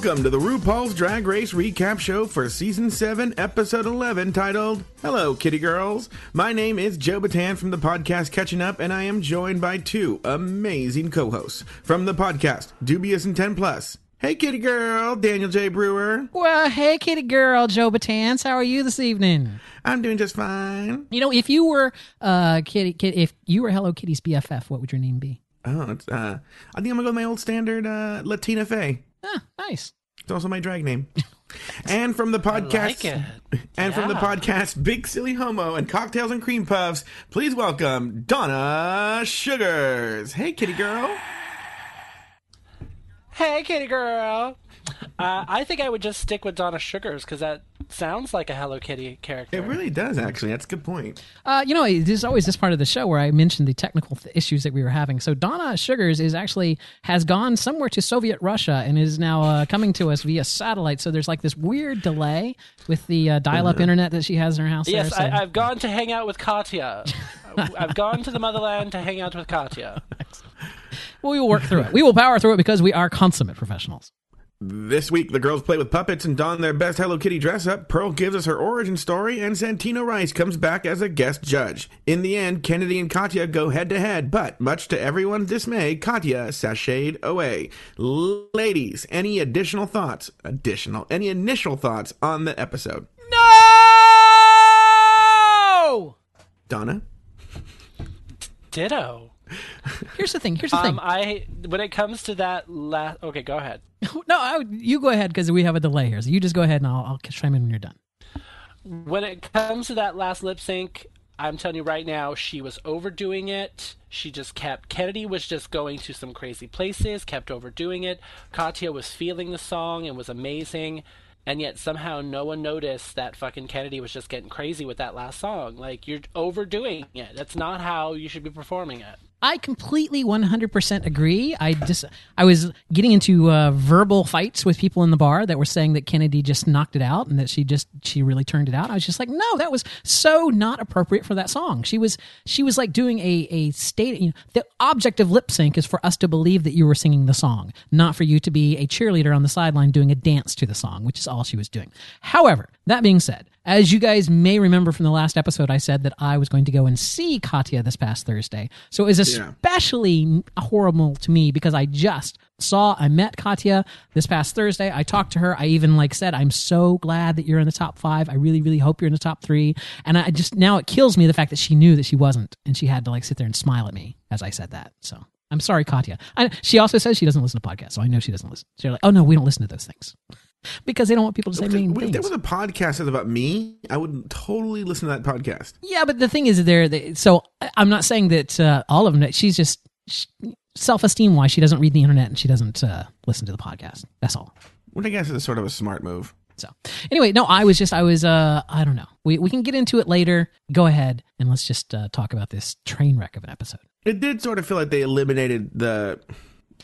Welcome to the RuPaul's Drag Race recap show for season 7, episode 11, titled Hello, Kitty Girls. My name is Joe Batan from the podcast Catching Up, and I am joined by two amazing co hosts from the podcast Dubious and 10 Plus. Hey, Kitty Girl, Daniel J. Brewer. Well, hey, kitty girl, Joe Batans. How are you this evening? I'm doing just fine. You know, if you were uh, kitty, kitty, if you were Hello Kitty's BFF, what would your name be? Oh, it's, uh, I think I'm gonna go with my old standard, uh, Latina Faye. Ah, nice. It's also my drag name. and from the podcast, like and from the podcast, Big Silly Homo and Cocktails and Cream Puffs, please welcome Donna Sugars. Hey, kitty girl. Hey, kitty girl. Uh, I think I would just stick with Donna Sugars because that sounds like a Hello Kitty character. It really does, actually. That's a good point. Uh, you know, there's always this part of the show where I mentioned the technical th- issues that we were having. So Donna Sugars is actually has gone somewhere to Soviet Russia and is now uh, coming to us via satellite. So there's like this weird delay with the uh, dial-up internet that she has in her house. yes, there, so. I, I've gone to hang out with Katya. I've gone to the motherland to hang out with Katya. Well, we will work through it. We will power through it because we are consummate professionals. This week, the girls play with puppets and don their best Hello Kitty dress up. Pearl gives us her origin story, and Santino Rice comes back as a guest judge. In the end, Kennedy and Katya go head to head, but much to everyone's dismay, Katya sashayed away. Ladies, any additional thoughts? Additional, any initial thoughts on the episode? No. Donna? Ditto. Here's the thing. Here's the Um, thing. I when it comes to that last. Okay, go ahead. no, I, you go ahead because we have a delay here. So you just go ahead and I'll, I'll chime in when you're done. When it comes to that last lip sync, I'm telling you right now, she was overdoing it. She just kept. Kennedy was just going to some crazy places, kept overdoing it. Katya was feeling the song and was amazing. And yet somehow no one noticed that fucking Kennedy was just getting crazy with that last song. Like, you're overdoing it. That's not how you should be performing it. I completely 100% agree. I just I was getting into uh, verbal fights with people in the bar that were saying that Kennedy just knocked it out and that she just she really turned it out. I was just like, no, that was so not appropriate for that song. She was she was like doing a a state. You know, the object of lip sync is for us to believe that you were singing the song, not for you to be a cheerleader on the sideline doing a dance to the song, which is all she was doing. However, that being said, as you guys may remember from the last episode, I said that I was going to go and see Katya this past Thursday. So it was especially horrible to me because I just saw, I met Katya this past Thursday. I talked to her. I even like said, I'm so glad that you're in the top five. I really, really hope you're in the top three. And I just, now it kills me the fact that she knew that she wasn't and she had to like sit there and smile at me as I said that. So I'm sorry, Katya. I, she also says she doesn't listen to podcasts. So I know she doesn't listen. She's like, oh no, we don't listen to those things. Because they don't want people to say mean If things. there was a podcast that's about me, I would totally listen to that podcast. Yeah, but the thing is, there. they- So I- I'm not saying that uh, all of them. She's just self esteem wise, she doesn't read the internet and she doesn't uh, listen to the podcast. That's all. Which I guess is sort of a smart move. So anyway, no, I was just, I was, uh, I don't know. We we can get into it later. Go ahead and let's just uh, talk about this train wreck of an episode. It did sort of feel like they eliminated the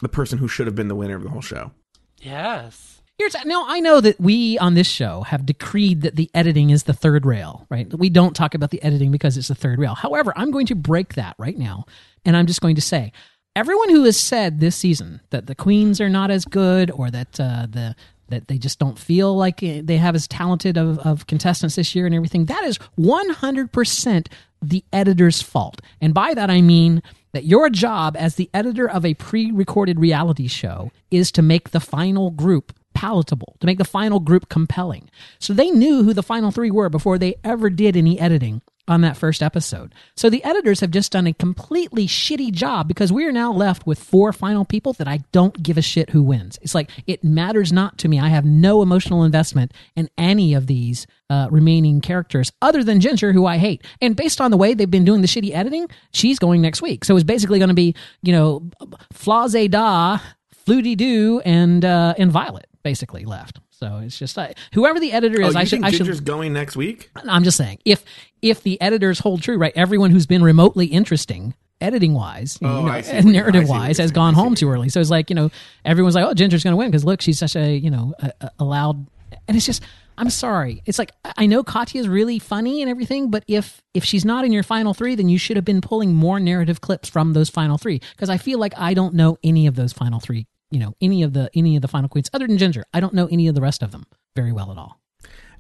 the person who should have been the winner of the whole show. Yes. Here's now I know that we on this show have decreed that the editing is the third rail, right? We don't talk about the editing because it's the third rail. However, I'm going to break that right now, and I'm just going to say everyone who has said this season that the queens are not as good or that uh, the that they just don't feel like they have as talented of, of contestants this year and everything that is 100% the editor's fault and by that i mean that your job as the editor of a pre-recorded reality show is to make the final group palatable, to make the final group compelling. So they knew who the final three were before they ever did any editing on that first episode. So the editors have just done a completely shitty job because we are now left with four final people that I don't give a shit who wins. It's like it matters not to me. I have no emotional investment in any of these uh, remaining characters other than Ginger, who I hate. And based on the way they've been doing the shitty editing, she's going next week. So it's basically going to be, you know, Flazé Da, Flutie Doo, and uh, and Violet basically left. So it's just uh, whoever the editor Oh, is. you I should. think I should. Ginger's going next week? I'm just saying, if if the editors hold true, right? Everyone who's been remotely interesting, editing wise, you Oh, know, and you- I see narrative wise, has gone home too early. So it's like you know, everyone's like, oh, Ginger's going to win because look, she's such a you know a, a- loud, and it's just. I'm sorry. It's like I I know Katya is really funny and everything, but if if she's not in your final three, then you should have been pulling more narrative clips from those final three because I feel like I don't know any of those final three you know any of the any of the final queens other than Ginger. I don't know any of the rest of them very well at all.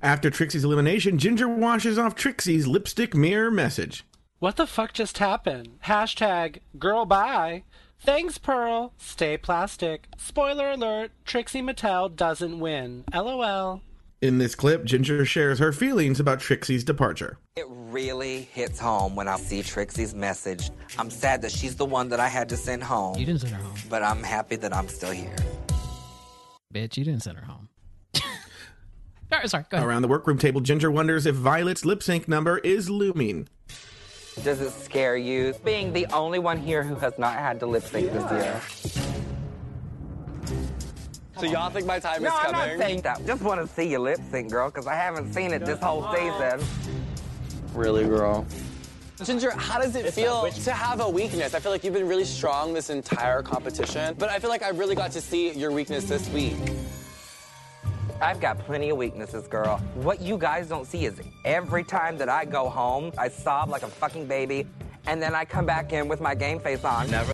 After Trixie's elimination, Ginger washes off Trixie's lipstick mirror message. What the fuck just happened? Hashtag girl bye. Thanks, Pearl. Stay plastic. Spoiler alert: Trixie Mattel doesn't win. LOL. In this clip, Ginger shares her feelings about Trixie's departure. It really hits home when I see Trixie's message. I'm sad that she's the one that I had to send home. You didn't send her home, but I'm happy that I'm still here. bitch. You didn't send her home. All right, sorry. Go ahead. Around the workroom table, Ginger wonders if Violet's lip sync number is looming. Does it scare you being the only one here who has not had to lip sync this year? So y'all think my time No, is I'm coming? not saying that. Just want to see your lip sync, girl, because I haven't seen it this whole season. Really, girl? Ginger, how does it feel to have a weakness? I feel like you've been really strong this entire competition, but I feel like I really got to see your weakness this week. I've got plenty of weaknesses, girl. What you guys don't see is every time that I go home, I sob like a fucking baby, and then I come back in with my game face on. Never.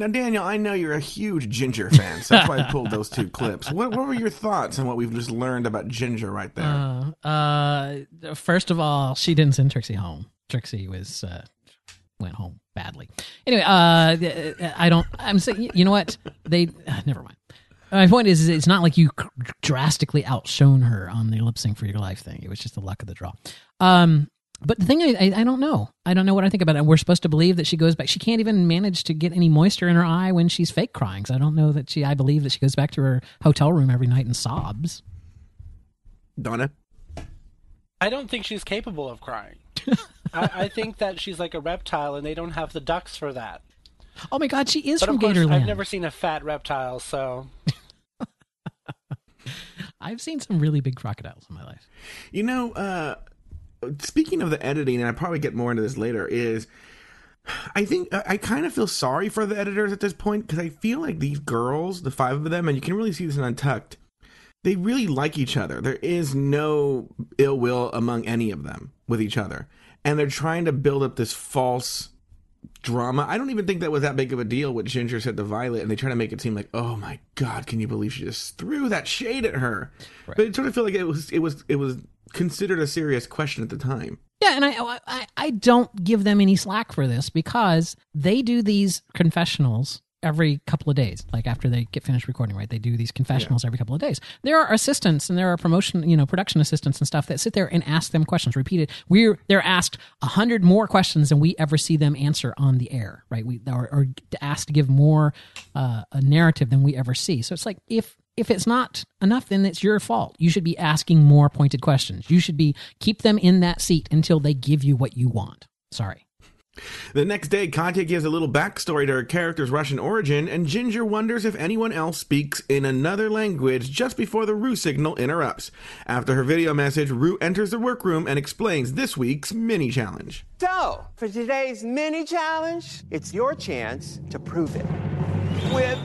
Now, Daniel, I know you're a huge Ginger fan, so that's why I pulled those two clips. What, what were your thoughts on what we've just learned about Ginger right there? Uh, uh, first of all, she didn't send Trixie home. Trixie was uh, went home badly. Anyway, uh, I don't. I'm saying, you know what? They uh, never mind. My point is, is it's not like you drastically outshone her on the lip sync for your life thing. It was just the luck of the draw. Um, but the thing I, I, I don't know. I don't know what I think about it. We're supposed to believe that she goes back. She can't even manage to get any moisture in her eye when she's fake crying. So I don't know that she. I believe that she goes back to her hotel room every night and sobs. Donna? I don't think she's capable of crying. I, I think that she's like a reptile, and they don't have the ducks for that. Oh my God, she is But from of course, Gatorland. I've never seen a fat reptile, so I've seen some really big crocodiles in my life. You know, uh, speaking of the editing, and I probably get more into this later, is I think I kind of feel sorry for the editors at this point because I feel like these girls, the five of them, and you can really see this in Untucked, they really like each other. There is no ill will among any of them with each other. And they're trying to build up this false drama. I don't even think that was that big of a deal what Ginger said to Violet, and they try to make it seem like, oh my god, can you believe she just threw that shade at her? Right. But it sort of feel like it was it was it was considered a serious question at the time. Yeah, and I, I I don't give them any slack for this because they do these confessionals every couple of days. Like after they get finished recording, right? They do these confessionals every couple of days. There are assistants and there are promotion, you know, production assistants and stuff that sit there and ask them questions repeated. We're they're asked a hundred more questions than we ever see them answer on the air, right? We are, are asked to give more uh, a narrative than we ever see. So it's like if if it's not enough, then it's your fault. You should be asking more pointed questions. You should be keep them in that seat until they give you what you want. Sorry. The next day, Katya gives a little backstory to her character's Russian origin, and Ginger wonders if anyone else speaks in another language just before the Ru signal interrupts. After her video message, Ru enters the workroom and explains this week's mini challenge. So, for today's mini challenge, it's your chance to prove it with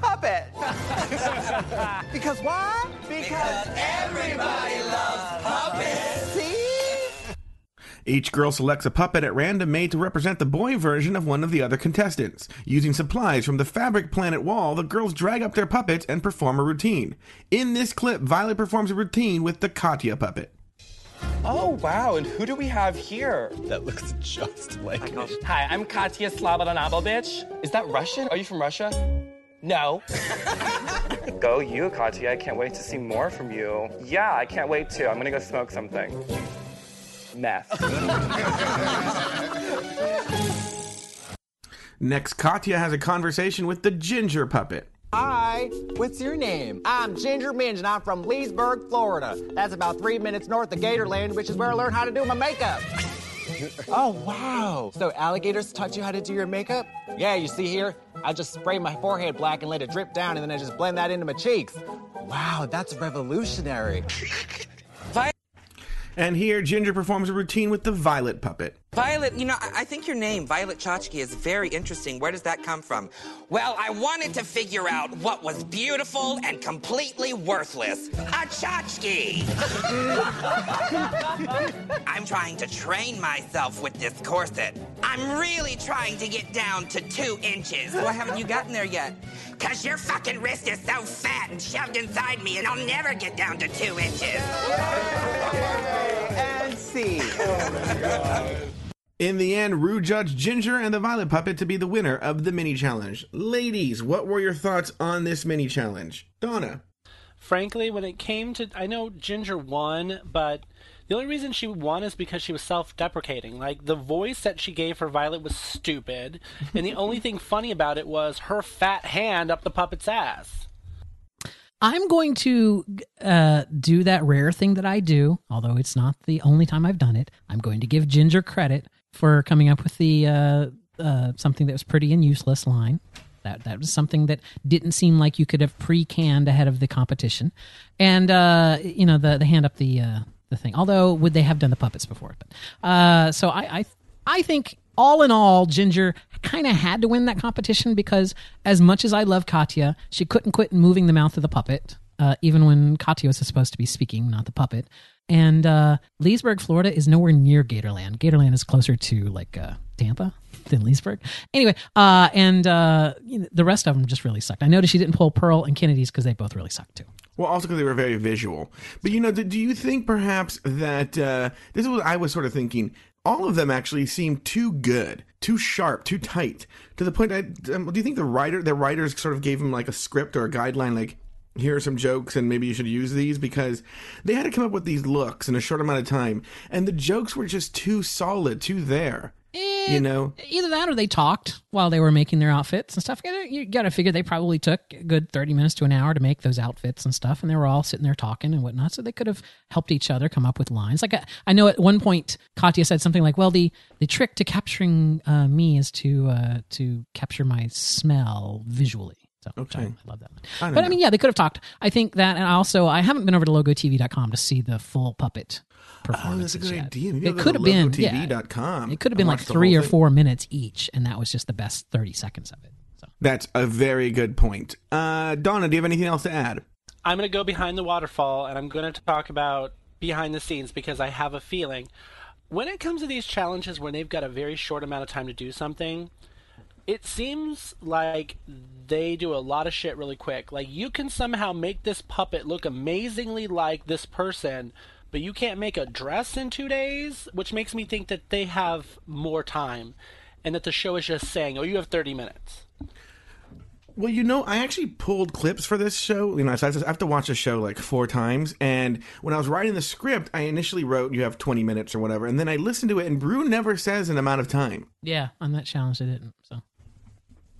Puppet. because why? Because everybody loves puppets. See? Each girl selects a puppet at random made to represent the boy version of one of the other contestants. Using supplies from the Fabric Planet wall, the girls drag up their puppets and perform a routine. In this clip, Violet performs a routine with the Katya puppet. Oh, wow. And who do we have here? That looks just like me. Hi, I'm Katya Slabadanabovich. Is that Russian? Are you from Russia? No. go you, Katya. I can't wait to see more from you. Yeah, I can't wait too. I'm gonna go smoke something. Meth. Next, Katya has a conversation with the Ginger puppet. Hi, what's your name? I'm Ginger Minge and I'm from Leesburg, Florida. That's about three minutes north of Gatorland, which is where I learned how to do my makeup. oh, wow. So alligators taught you how to do your makeup? Yeah, you see here, I just spray my forehead black and let it drip down and then I just blend that into my cheeks. Wow, that's revolutionary. And here, Ginger performs a routine with the Violet puppet. Violet, you know, I think your name, Violet Chachki, is very interesting. Where does that come from? Well, I wanted to figure out what was beautiful and completely worthless. A tchotchke! I'm trying to train myself with this corset. I'm really trying to get down to two inches. Why haven't you gotten there yet? Because your fucking wrist is so fat and shoved inside me, and I'll never get down to two inches. And see. Oh In the end, Ru judged Ginger and the Violet Puppet to be the winner of the mini challenge. Ladies, what were your thoughts on this mini challenge? Donna. Frankly, when it came to, I know Ginger won, but the only reason she won is because she was self-deprecating. Like the voice that she gave for Violet was stupid, and the only thing funny about it was her fat hand up the puppet's ass. I'm going to uh, do that rare thing that I do, although it's not the only time I've done it. I'm going to give Ginger credit for coming up with the uh, uh, something that was pretty and useless line. That that was something that didn't seem like you could have pre-canned ahead of the competition, and uh, you know the the hand up the uh, the thing. Although would they have done the puppets before? But uh, so I I I think all in all, Ginger kind of had to win that competition because as much as I love Katya, she couldn't quit moving the mouth of the puppet, uh, even when Katya was supposed to be speaking, not the puppet. And uh, Leesburg, Florida is nowhere near Gatorland. Gatorland is closer to like uh, Tampa than Leesburg. Anyway, uh, and uh, you know, the rest of them just really sucked. I noticed she didn't pull Pearl and Kennedy's because they both really sucked too. Well, also because they were very visual. But you know, do, do you think perhaps that uh, this is what I was sort of thinking? All of them actually seem too good, too sharp, too tight, to the point. I, um, do you think the writer, the writers, sort of gave them like a script or a guideline, like here are some jokes and maybe you should use these because they had to come up with these looks in a short amount of time, and the jokes were just too solid, too there. You know, Either that or they talked while they were making their outfits and stuff. You got to figure they probably took a good 30 minutes to an hour to make those outfits and stuff. And they were all sitting there talking and whatnot. So they could have helped each other come up with lines. Like I, I know at one point, Katya said something like, well, the, the trick to capturing uh, me is to, uh, to capture my smell visually. So Okay. I, I love that. One. I don't but I mean, yeah, they could have talked. I think that, and also, I haven't been over to logotv.com to see the full puppet oh, performance. that's a good idea. Maybe It could have been yeah, logotv.com It could have been like three whole or thing. four minutes each, and that was just the best thirty seconds of it. So That's a very good point. Uh, Donna, do you have anything else to add? I'm going to go behind the waterfall and I'm going to talk about behind the scenes because I have a feeling when it comes to these challenges when they've got a very short amount of time to do something, it seems like they do a lot of shit really quick. Like you can somehow make this puppet look amazingly like this person, but you can't make a dress in 2 days, which makes me think that they have more time and that the show is just saying, "Oh, you have 30 minutes." Well, you know, I actually pulled clips for this show. You know, so I have to watch the show like four times. And when I was writing the script, I initially wrote, you have 20 minutes or whatever. And then I listened to it, and Ru never says an amount of time. yeah, on that challenge they didn't. So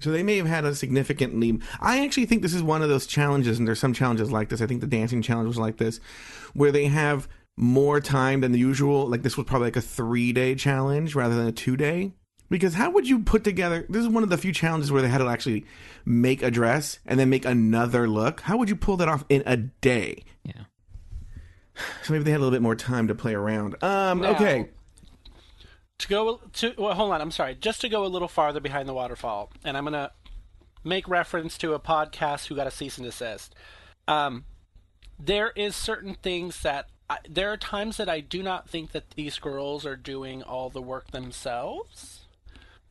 So they may have had a significant lead. I actually think this is one of those challenges, and there's some challenges like this. I think the dancing challenge was like this, where they have more time than the usual. Like this was probably like a three day challenge rather than a two day. Because how would you put together? This is one of the few challenges where they had to actually make a dress and then make another look. How would you pull that off in a day? yeah, So maybe they had a little bit more time to play around. Um, Now- okay. To go to well, hold on i'm sorry. Just to go a little farther behind the waterfall and i'm gonna make reference to a podcast who got a cease and desist. Um, there is certain things that I, there are times that i do not think that these girls are doing all the work themselves.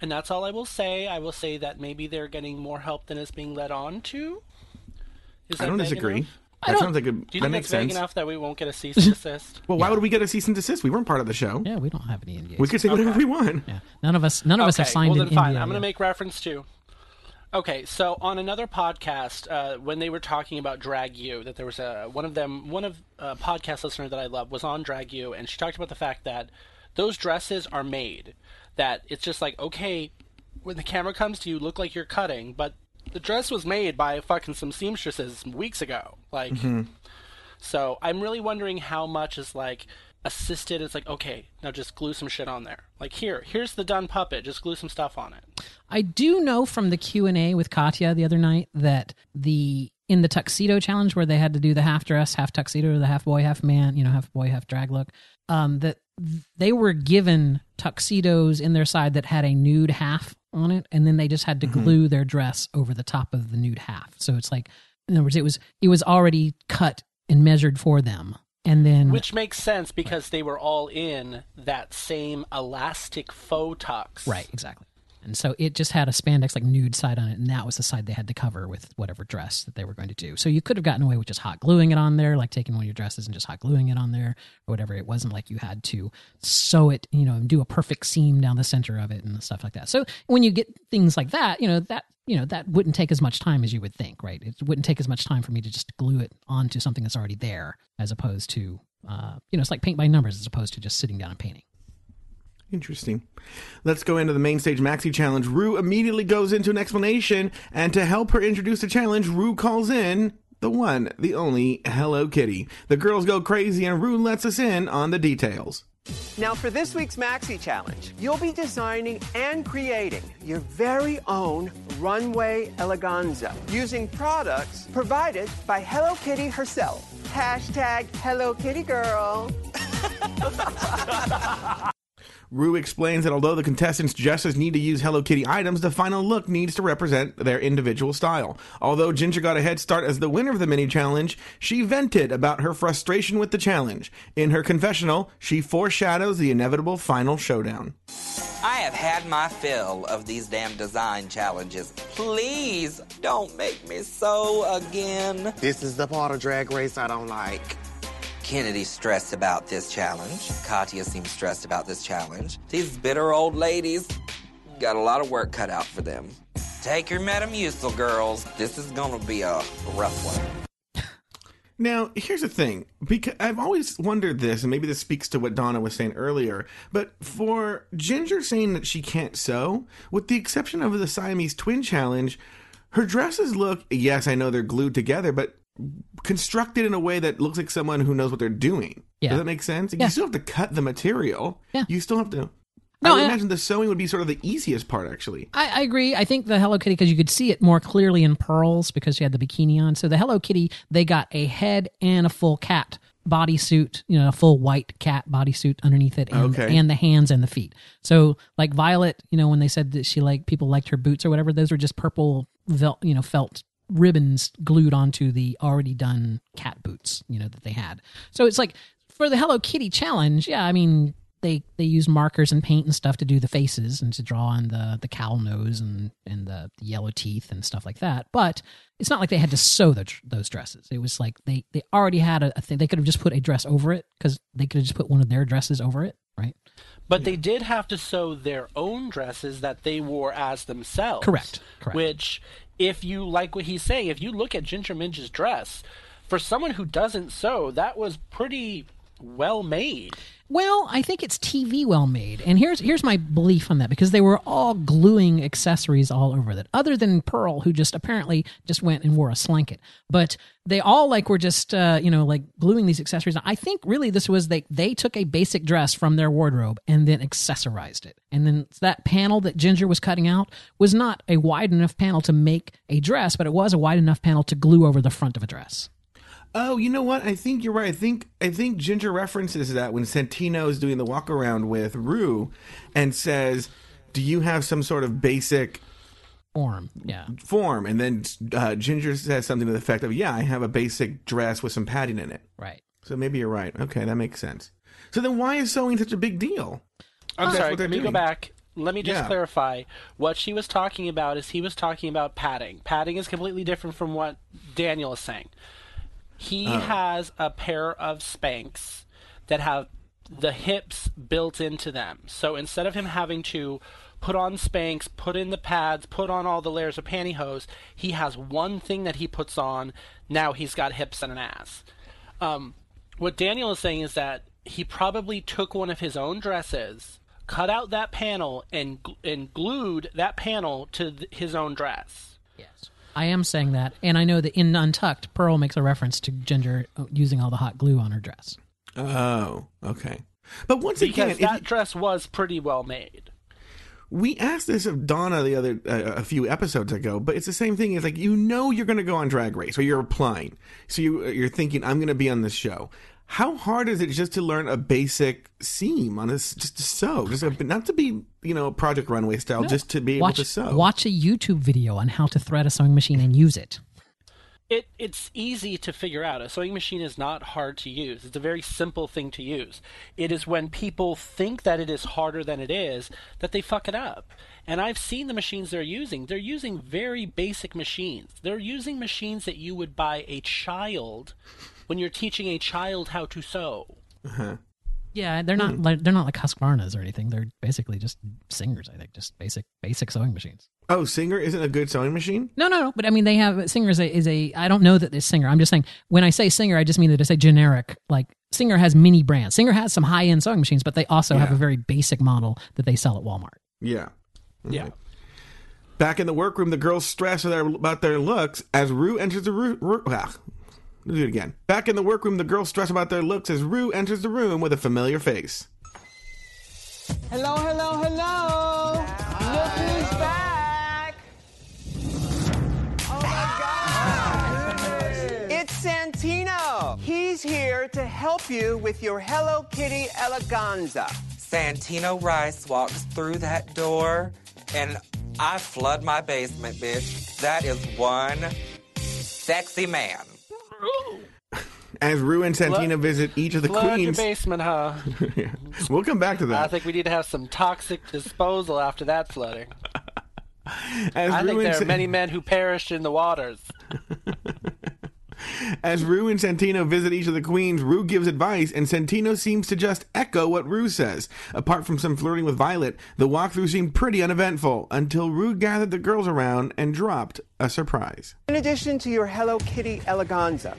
And that's all i will say. I will say that maybe they're getting more help than is being led on to. Is I don't disagree. enough? That sounds like a do you that think makes that's vague sense. enough that we won't get a cease and desist Well, why would we get a cease and desist? We weren't part of the show. yeah, we don't have any NDAs. We could say whatever Okay. we want. yeah, none of us, none of us have signed well, an then fine. NDA I'm going to yet. make reference to. Okay, so on another podcast, uh, when they were talking about Drag U, that there was a one of them, one of a podcast listener that I love was on Drag U, and she talked about the fact that those dresses are made. That it's just like okay, when the camera comes to you, look like you're cutting, but the dress was made by fucking some seamstresses weeks ago. Like, so I'm really wondering how much is like assisted. It's like okay, now just glue some shit on there. Like here, here's the done puppet. Just glue some stuff on it. I do know from the Q and A with Katya the other night that the in the tuxedo challenge where they had to do the half dress, half tuxedo, the half boy, half man, you know, half boy, half drag look, um, that they were given tuxedos in their side that had a nude half on it, and then they just had to Mm-hmm. glue their dress over the top of the nude half. So it's like, in other words, it was it was already cut and measured for them, and then Which makes sense because they were all in that same elastic faux tux. right, exactly. And so it just had a spandex like nude side on it, and that was the side they had to cover with whatever dress that they were going to do. So you could have gotten away with just hot gluing it on there, like taking one of your dresses and just hot gluing it on there, or whatever. It wasn't like you had to sew it, you know, and do a perfect seam down the center of it and stuff like that. So when you get things like that, you know that you know that wouldn't take as much time as you would think, right? It wouldn't take as much time for me to just glue it onto something that's already there, as opposed to, uh, you know, it's like paint by numbers as opposed to just sitting down and painting. Interesting. Let's go into the main stage maxi challenge. Ru immediately goes into an explanation, and to help her introduce the challenge, Ru calls in the one, the only Hello Kitty. The girls go crazy, and Ru lets us in on the details. Now, for this week's Maxi Challenge, you'll be designing and creating your very own runway eleganza using products provided by Hello Kitty herself. Hashtag Hello Kitty Girl. Ru explains that although the contestants' dresses need to use Hello Kitty items, the final look needs to represent their individual style. Although Ginger got a head start as the winner of the mini challenge, she vented about her frustration with the challenge. In her confessional, she foreshadows the inevitable final showdown. I have had my fill of these damn design challenges. Please don't make me sew again. This is the part of Drag Race I don't like. Kennedy's stressed about this challenge. Katya seems stressed about this challenge. These bitter old ladies got a lot of work cut out for them. Take your Metamucil, girls. This is gonna be a rough one. Now, here's the thing, because I've always wondered this, and maybe this speaks to what Donna was saying earlier, but for Ginger saying that she can't sew, with the exception of the Siamese twin challenge, her dresses look, yes, I know they're glued together, but constructed in a way that looks like someone who knows what they're doing. Yeah. Does that make sense? Like, Yeah. You still have to cut the material. Yeah. You still have to. No, I would I- imagine the sewing would be sort of the easiest part, actually. I, I agree. I think the Hello Kitty because you could see it more clearly in pearls because she had the bikini on. So the Hello Kitty, they got a head and a full cat bodysuit, you know, a full white cat bodysuit underneath it, and, Okay. and the hands and the feet. So like Violet, you know, when they said that she like people liked her boots or whatever, those were just purple, vel- you know, felt ribbons glued onto the already done cat boots, you know, that they had. So it's like for the Hello Kitty challenge, yeah, I mean they they use markers and paint and stuff to do the faces and to draw on the the cowl nose and and the, the yellow teeth and stuff like that. But it's not like they had to sew the, those dresses. It was like they they already had a, a thing. They could have just put a dress over it because they could have just put one of their dresses over it, right? But they did have to sew their own dresses that they wore as themselves. Correct, correct. Which, if you like what he's saying, if you look at Ginger Minge's dress, for someone who doesn't sew, that was pretty well made. Well, I think it's TV well made, and here's here's my belief on that because they were all gluing accessories all over that. Other than Pearl, who just apparently just went and wore a slanket, but they all like were just uh, you know like gluing these accessories. I think really this was they they took a basic dress from their wardrobe and then accessorized it, and then that panel that Ginger was cutting out was not a wide enough panel to make a dress, but it was a wide enough panel to glue over the front of a dress. Oh, you know what? I think you're right. I think I think Ginger references that when Santino is doing the walk around with Ru and says, "Do you have some sort of basic Form, yeah. form?" And then uh, Ginger says something to the effect of, "Yeah, I have a basic dress with some padding in it." Right. So maybe you're right. Okay, that makes sense. So then, why is sewing such a big deal? I'm That's sorry, let me go back. Let me just Yeah. clarify. What she was talking about is he was talking about padding. Padding is completely different from what Daniel is saying. He has a pair of Spanx that have the hips built into them. So instead of him having to put on Spanx, put in the pads, put on all the layers of pantyhose, he has one thing that he puts on. Now he's got hips and an ass. Um, what Daniel is saying is that he probably took one of his own dresses, cut out that panel, and gl- and glued that panel to th- his own dress. Yes. I am saying that, and I know that in Untucked, Pearl makes a reference to Ginger uh, using all the hot glue on her dress. Oh, okay. But once Because again, that you- dress was pretty well made. we asked this of Donna the other uh, a few episodes ago, but it's the same thing. It's like you know you're going to go on Drag Race or you're applying, so you you're thinking I'm going to be on this show. How hard is it just to learn a basic seam on this just to sew just a, not to be you know project runway style No. just to be watch, able to sew Watch a YouTube video on how to thread a sewing machine and use it. It it's easy to figure out. A sewing machine is not hard to use. It's a very simple thing to use. It is when people think that it is harder than it is that they fuck it up. And I've seen the machines they're using. They're using very basic machines. They're using machines that you would buy a child when you're teaching a child how to sew. Yeah, they're not like they're not like Husqvarnas or anything. They're basically just singers. I think just basic basic sewing machines. oh singer isn't a good sewing machine No, no, no. But I mean, they have Singer is a, is a. I don't know that this Singer. I'm just saying when I say Singer, I just mean that it's a generic. Like Singer has many brands. Singer has some high end sewing machines, but they also have a very basic model that they sell at Walmart. yeah Yeah. Back in the workroom, the girls stress about their looks as Ru enters the room. Ah, let's do it again. Back in the workroom, the girls stress about their looks as Ru enters the room with a familiar face. Hello, hello, hello. Look who's back. Oh my God. It's Santino. He's here to help you with your Hello Kitty eleganza. Santino Rice walks through that door, and I flood my basement, bitch. That is one sexy man. As Ru and Santino visit each of the Flood your queens, basement, huh? we'll come back to that. I think we need to have some toxic disposal after that flooding. As I Ru think there are many men who perished in the waters. As Ru and Santino visit each of the queens, Ru gives advice, and Santino seems to just echo what Ru says. Apart from some flirting with Violet, the walkthrough seemed pretty uneventful until Ru gathered the girls around and dropped a surprise. In addition to your Hello Kitty eleganza,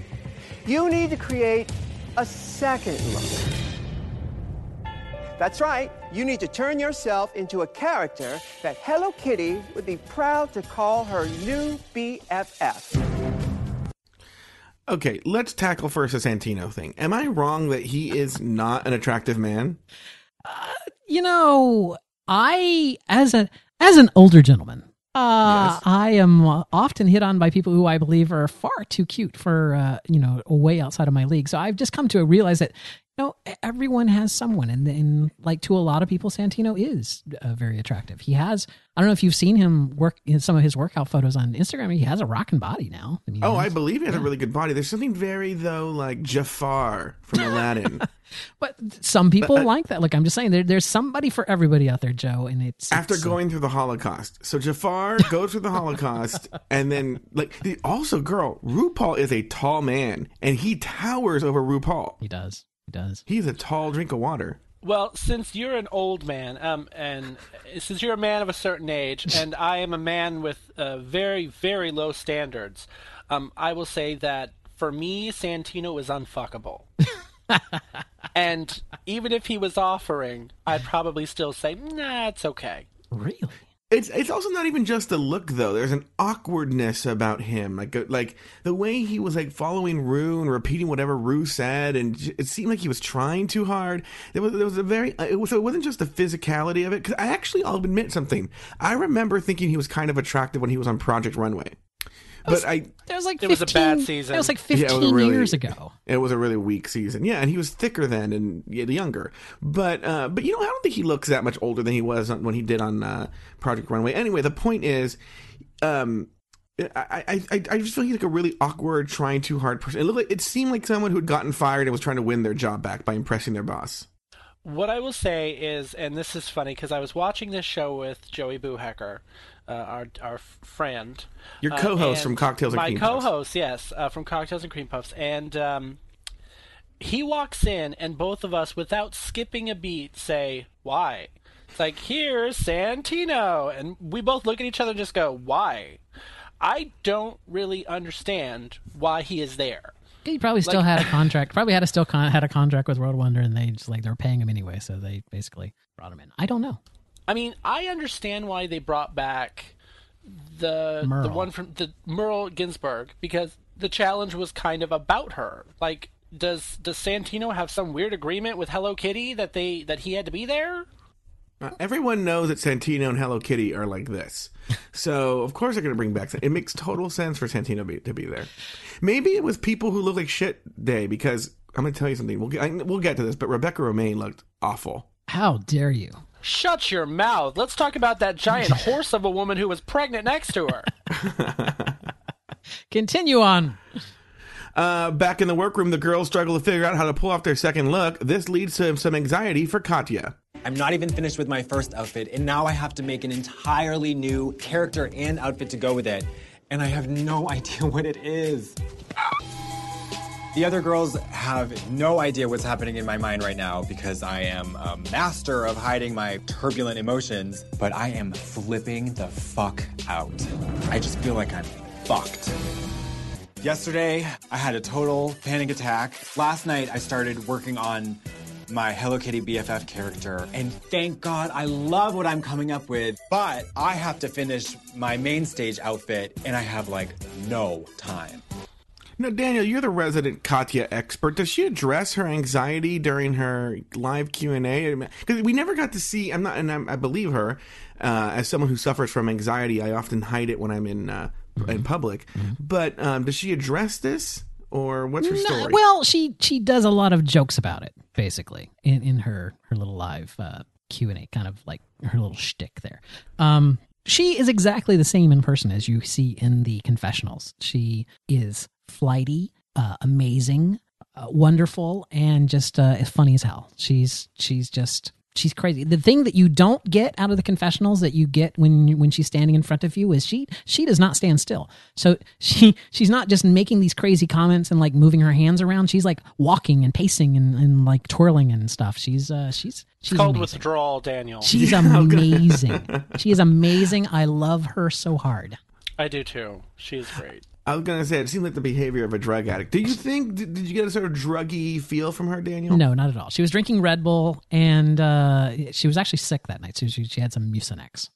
you need to create a second look. That's right, you need to turn yourself into a character that Hello Kitty would be proud to call her new BFF. Okay, let's tackle first the Santino thing. Am I wrong that he is not an attractive man? You know, I as a as an older gentleman, uh, Yes. I am uh, often hit on by people who I believe are far too cute for uh, you know way outside of my league. So I've just come to realize that know everyone has someone, and then like to a lot of people, Santino is uh, very attractive. He has I don't know if you've seen him work in some of his workout photos on Instagram. He has a rocking body now. I mean, Oh, I believe he has a really good body. There's something very though like Jafar from Aladdin. but some people But, uh, like that. Like I'm just saying there, there's somebody for everybody out there, Joe, and it's After it's, going through the Holocaust, so Jafar goes through the Holocaust, and then like the, also, girl, RuPaul is a tall man, and he towers over RuPaul. he does, he does. He's a tall drink of water. Well, since you're an old man, um, and since you're a man of a certain age, and I am a man with uh, very, very low standards, um, I will say that for me, Santino is unfuckable. and even if he was offering, I'd probably still say, nah, it's okay. Really? It's it's also not even just the look though. There's an awkwardness about him, like uh, like the way he was like following Ru and repeating whatever Ru said, and it seemed like he was trying too hard. There was there was a very uh, it was it wasn't just the physicality of it. Because I actually I'll admit something. I remember thinking he was kind of attractive when he was on Project Runway, but I That was like It was a bad season. It was like 15 it was really- years ago. It was a really weak season. Yeah, and he was thicker then and younger. But uh, but you know, I don't think he looks that much older than he was when he did on uh, Project Runway. Anyway, the point is, um, I, I I I just feel he's like a really awkward, trying too hard person. It looked like it seemed like someone who had gotten fired and was trying to win their job back by impressing their boss. What I will say is, and this is funny because I was watching this show with Joey Boohecker, uh, our our friend, Your uh, co-host and from Cocktails and Cream Puffs. My co-host, yes, uh, from Cocktails and Cream Puffs, and um, he walks in, and both of us, without skipping a beat, say, "Why?" It's like, "Here's Santino," and we both look at each other and just go, "Why?" I don't really understand why he is there. He probably still Like- had a contract. Probably had a still con- had a contract with World Wonder, and they just like they were paying him anyway, so they basically brought him in. I don't know. I mean, I understand why they brought back the the one from the Merle Ginsberg because the challenge was kind of about her. Like, does does Santino have some weird agreement with Hello Kitty that they that he had to be there? Uh, everyone knows that Santino and Hello Kitty are like this. So, of course, they're going to bring back. It makes total sense for Santino be, to be there. Maybe it was people who look like shit day because I'm going to tell you something. We'll get, I, we'll get to this, but Rebecca Romijn looked awful. How dare you? Shut your mouth. Let's talk about that giant horse of a woman who was pregnant next to her. Continue on. Uh, back in the workroom, the girls struggle to figure out how to pull off their second look. This leads to some anxiety for Katya. I'm not even finished with my first outfit, and now I have to make an entirely new character and outfit to go with it. And I have no idea what it is. The other girls have no idea what's happening in my mind right now because I am a master of hiding my turbulent emotions, but I am flipping the fuck out. I just feel like I'm fucked. Yesterday, I had a total panic attack. Last night, I started working on my Hello Kitty BFF character, and thank God I love what I'm coming up with. But I have to finish my main stage outfit, and I have like no time. Now, Daniel, you're the resident Katya expert. Does she address her anxiety during her live Q and A? Because we never got to see. I'm not, and I'm, i believe her uh, as someone who suffers from anxiety. I often hide it when I'm in uh, mm-hmm. in public. Mm-hmm. But um, does she address this, or what's her no, story? Well, she she does a lot of jokes about it, basically, in in her her little live uh, Q and A, kind of like her little shtick there. Um, she is exactly the same in person as you see in the confessionals. She is flighty, uh, amazing, uh, wonderful, and just uh, as funny as hell. She's she's just she's crazy. The thing that you don't get out of the confessionals that you get when when she's standing in front of you is she she does not stand still. So she she's not just making these crazy comments and like moving her hands around. She's like walking and pacing and, and like twirling and stuff. She's uh she's she's called amazing. withdrawal, Daniel. She's amazing. she is amazing. I love her so hard. I do too. She's great. I was gonna say it seemed like the behavior of a drug addict. Do you think? Did, did you get a sort of druggy feel from her, Daniel? No, not at all. She was drinking Red Bull, and uh, she was actually sick that night. So she, she had some Mucinex.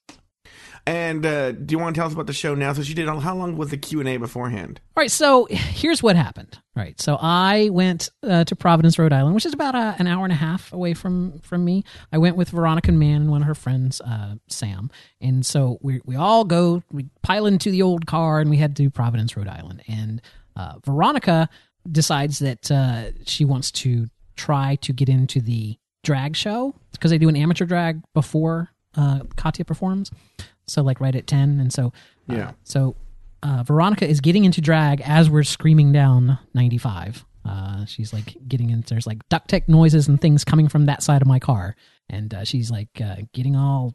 And uh, do you want to tell us about the show now? So she did. How long was the Q and A beforehand? All right. So here's what happened. Right. So I went uh, to Providence, Rhode Island, which is about a, an hour and a half away from from me. I went with Veronica Mann and one of her friends, uh, Sam. And so we we all go. We pile into the old car and we head to Providence, Rhode Island. And uh, Veronica decides that uh, she wants to try to get into the drag show because they do an amateur drag before uh, Katya performs so like right at 10 and so uh, yeah. so uh, veronica is getting into drag as we're screaming down 95 uh, she's like getting in there's like duct tape noises and things coming from that side of my car. And uh, she's like uh, getting all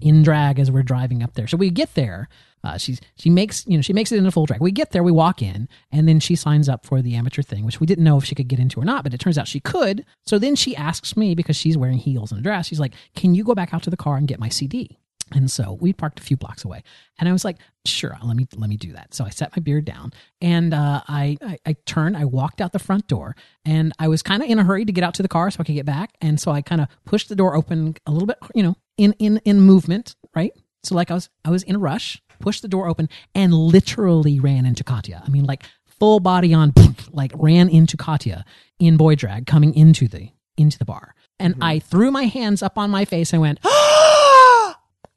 in drag as we're driving up there. So we get there. Uh, she's she makes you know she makes it into full drag. We get there we walk in and then she signs up for the amateur thing which we didn't know if she could get into or not but it turns out she could. So then she asks me because she's wearing heels and a dress she's like can you go back out to the car and get my cd and so we parked a few blocks away, and I was like, "Sure, let me let me do that." So I set my beard down, and uh, I, I, I turned, I walked out the front door, and I was kind of in a hurry to get out to the car so I could get back, and so I kind of pushed the door open a little bit, you know, in in in movement, right? So like I was I was in a rush, pushed the door open, and literally ran into Katya. I mean, like full body on, like ran into Katya in boy drag coming into the into the bar, and mm-hmm. I threw my hands up on my face and went.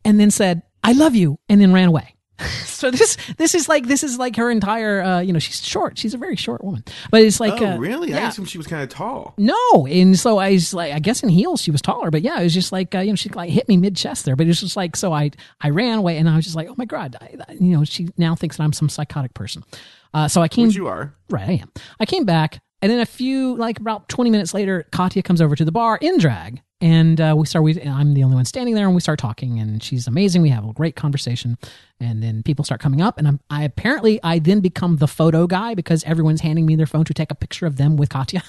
and then said, I love you, and then ran away. so this this is like this is like her entire uh, you know she's short. She's a very short woman. But it's like oh uh, really? Yeah. I assumed she was kind of tall. No. And so I was like I guess in heels she was taller. But yeah it was just like uh, you know she like hit me mid chest there. But it was just like so I I ran away and I was just like oh my god I, you know she now thinks that I'm some psychotic person. Uh, so I came Which you are. Right I am. I came back and then a few like about 20 minutes later Katya comes over to the bar in drag and uh, we start we i'm the only one standing there and we start talking and she's amazing. We have a great conversation. And then people start coming up and i'm i apparently i then become the photo guy because everyone's handing me their phone to take a picture of them with katya.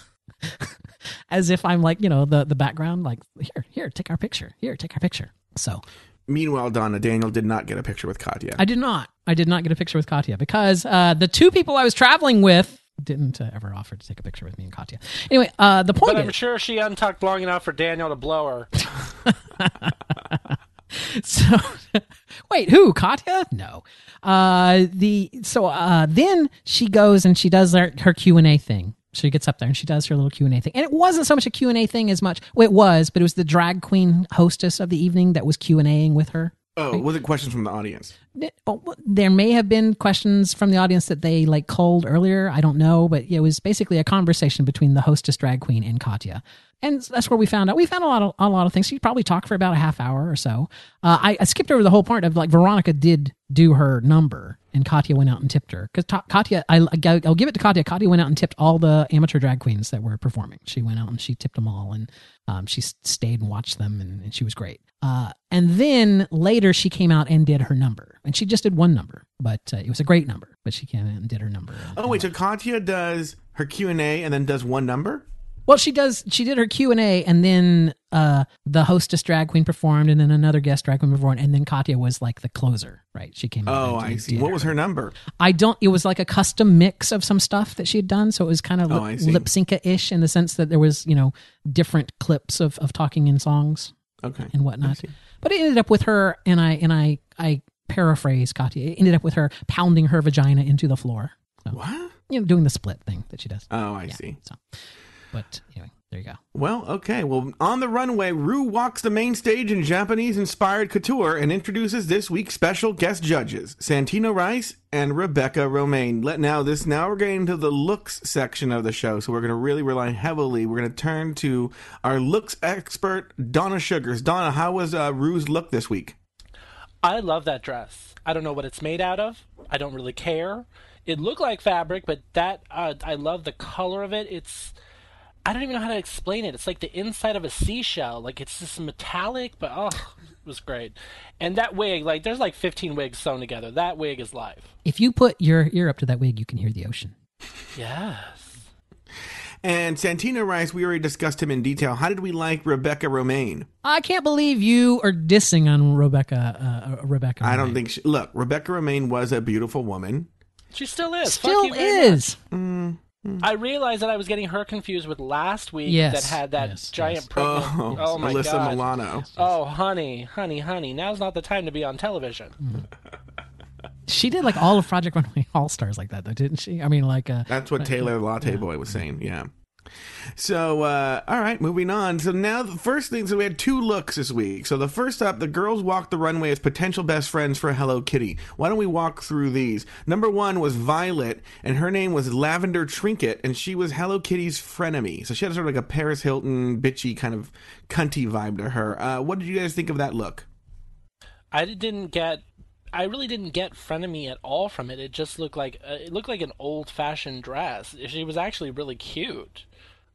As if i'm like you know the the background like here here take our picture. Here take our picture. So. Meanwhile, Donna Daniel did not get a picture with Katya. I did not. I did not get a picture with Katya because uh, the two people I was traveling with didn't uh, ever offer to take a picture with me and Katya. Anyway, uh, the point but I'm is, sure she untucked long enough for Daniel to blow her. so, wait, who? Katya? No. Uh, the so uh, then she goes and she does her, her Q and A thing. She gets up there and she does her little Q and A thing, and it wasn't so much a Q and A thing as much. Well, it was, but it was the drag queen hostess of the evening that was Q and Aing with her. Oh, was it questions from the audience? Oh, there may have been questions from the audience that they like culled earlier. I don't know, but it was basically a conversation between the hostess drag queen and Katya, and that's where we found out. We found a lot of a lot of things. She probably talked for about a half hour or so. Uh, I, I, skipped over the whole part of like Veronica did do her number, and Katya went out and tipped her because Katya. I, I'll give it to Katya. Katya went out and tipped all the amateur drag queens that were performing. She went out and she tipped them all, and um, she stayed and watched them, and, and she was great. Uh, and then later she came out and did her number, and she just did one number, but uh, it was a great number. But she came out and did her number. Oh wait, so Katya does her Q and A and then does one number. Well, she does. She did her Q and A, and then uh, the hostess drag queen performed, and then another guest drag queen performed, and then Katya was like the closer, right? She came. Oh, I see. What was her number? I don't. It was like a custom mix of some stuff that she had done, so it was kind of oh, lip, lip sync ish in the sense that there was you know different clips of of talking in songs, okay, and whatnot. But it ended up with her, and I and I I paraphrase Katya. It ended up with her pounding her vagina into the floor. So, what? You know, doing the split thing that she does. Oh, I yeah, see. So. But anyway, there you go. Well, okay. Well, on the runway, Ru walks the main stage in Japanese inspired couture and introduces this week's special guest judges, Santino Rice and Rebecca Romijn. Let now this now we're getting to the looks section of the show, so we're going to really rely heavily. We're going to turn to our looks expert, Donna Sugars. Donna, how was uh, Ru's look this week? I love that dress. I don't know what it's made out of. I don't really care. It looked like fabric, but that uh, I love the color of it. It's I don't even know how to explain it. It's like the inside of a seashell. Like it's just metallic, but oh, it was great. And that wig, like there's like 15 wigs sewn together. That wig is live. If you put your ear up to that wig, you can hear the ocean. Yes. And Santino Rice, we already discussed him in detail. How did we like Rebecca Romijn? I can't believe you are dissing on Rebecca. Uh, Rebecca. I don't think. She, look, Rebecca Romijn was a beautiful woman. She still is. Still is. Mm. I realized that I was getting her confused with last week yes, that had that yes, giant yes. pregnant. Oh, Oh, my Alyssa god! Milano. Oh, honey, honey, honey! Now's not the time to be on television. She did like all of Project Runway All Stars like that, though, didn't she? I mean, like uh, That's what Taylor Latte Boy was saying. Yeah. So, uh, all right, moving on. So now the first thing, so we had two looks this week. So the first up, the girls walked the runway as potential best friends for Hello Kitty. Why don't we walk through these? Number one was Violet, and her name was Lavender Trinket, and she was Hello Kitty's frenemy. So she had sort of like a Paris Hilton, bitchy kind of cunty vibe to her. Uh, what did you guys think of that look? I didn't get. I really didn't get frenemy at all from it. It just looked like uh, it looked like an old-fashioned dress. She was actually really cute.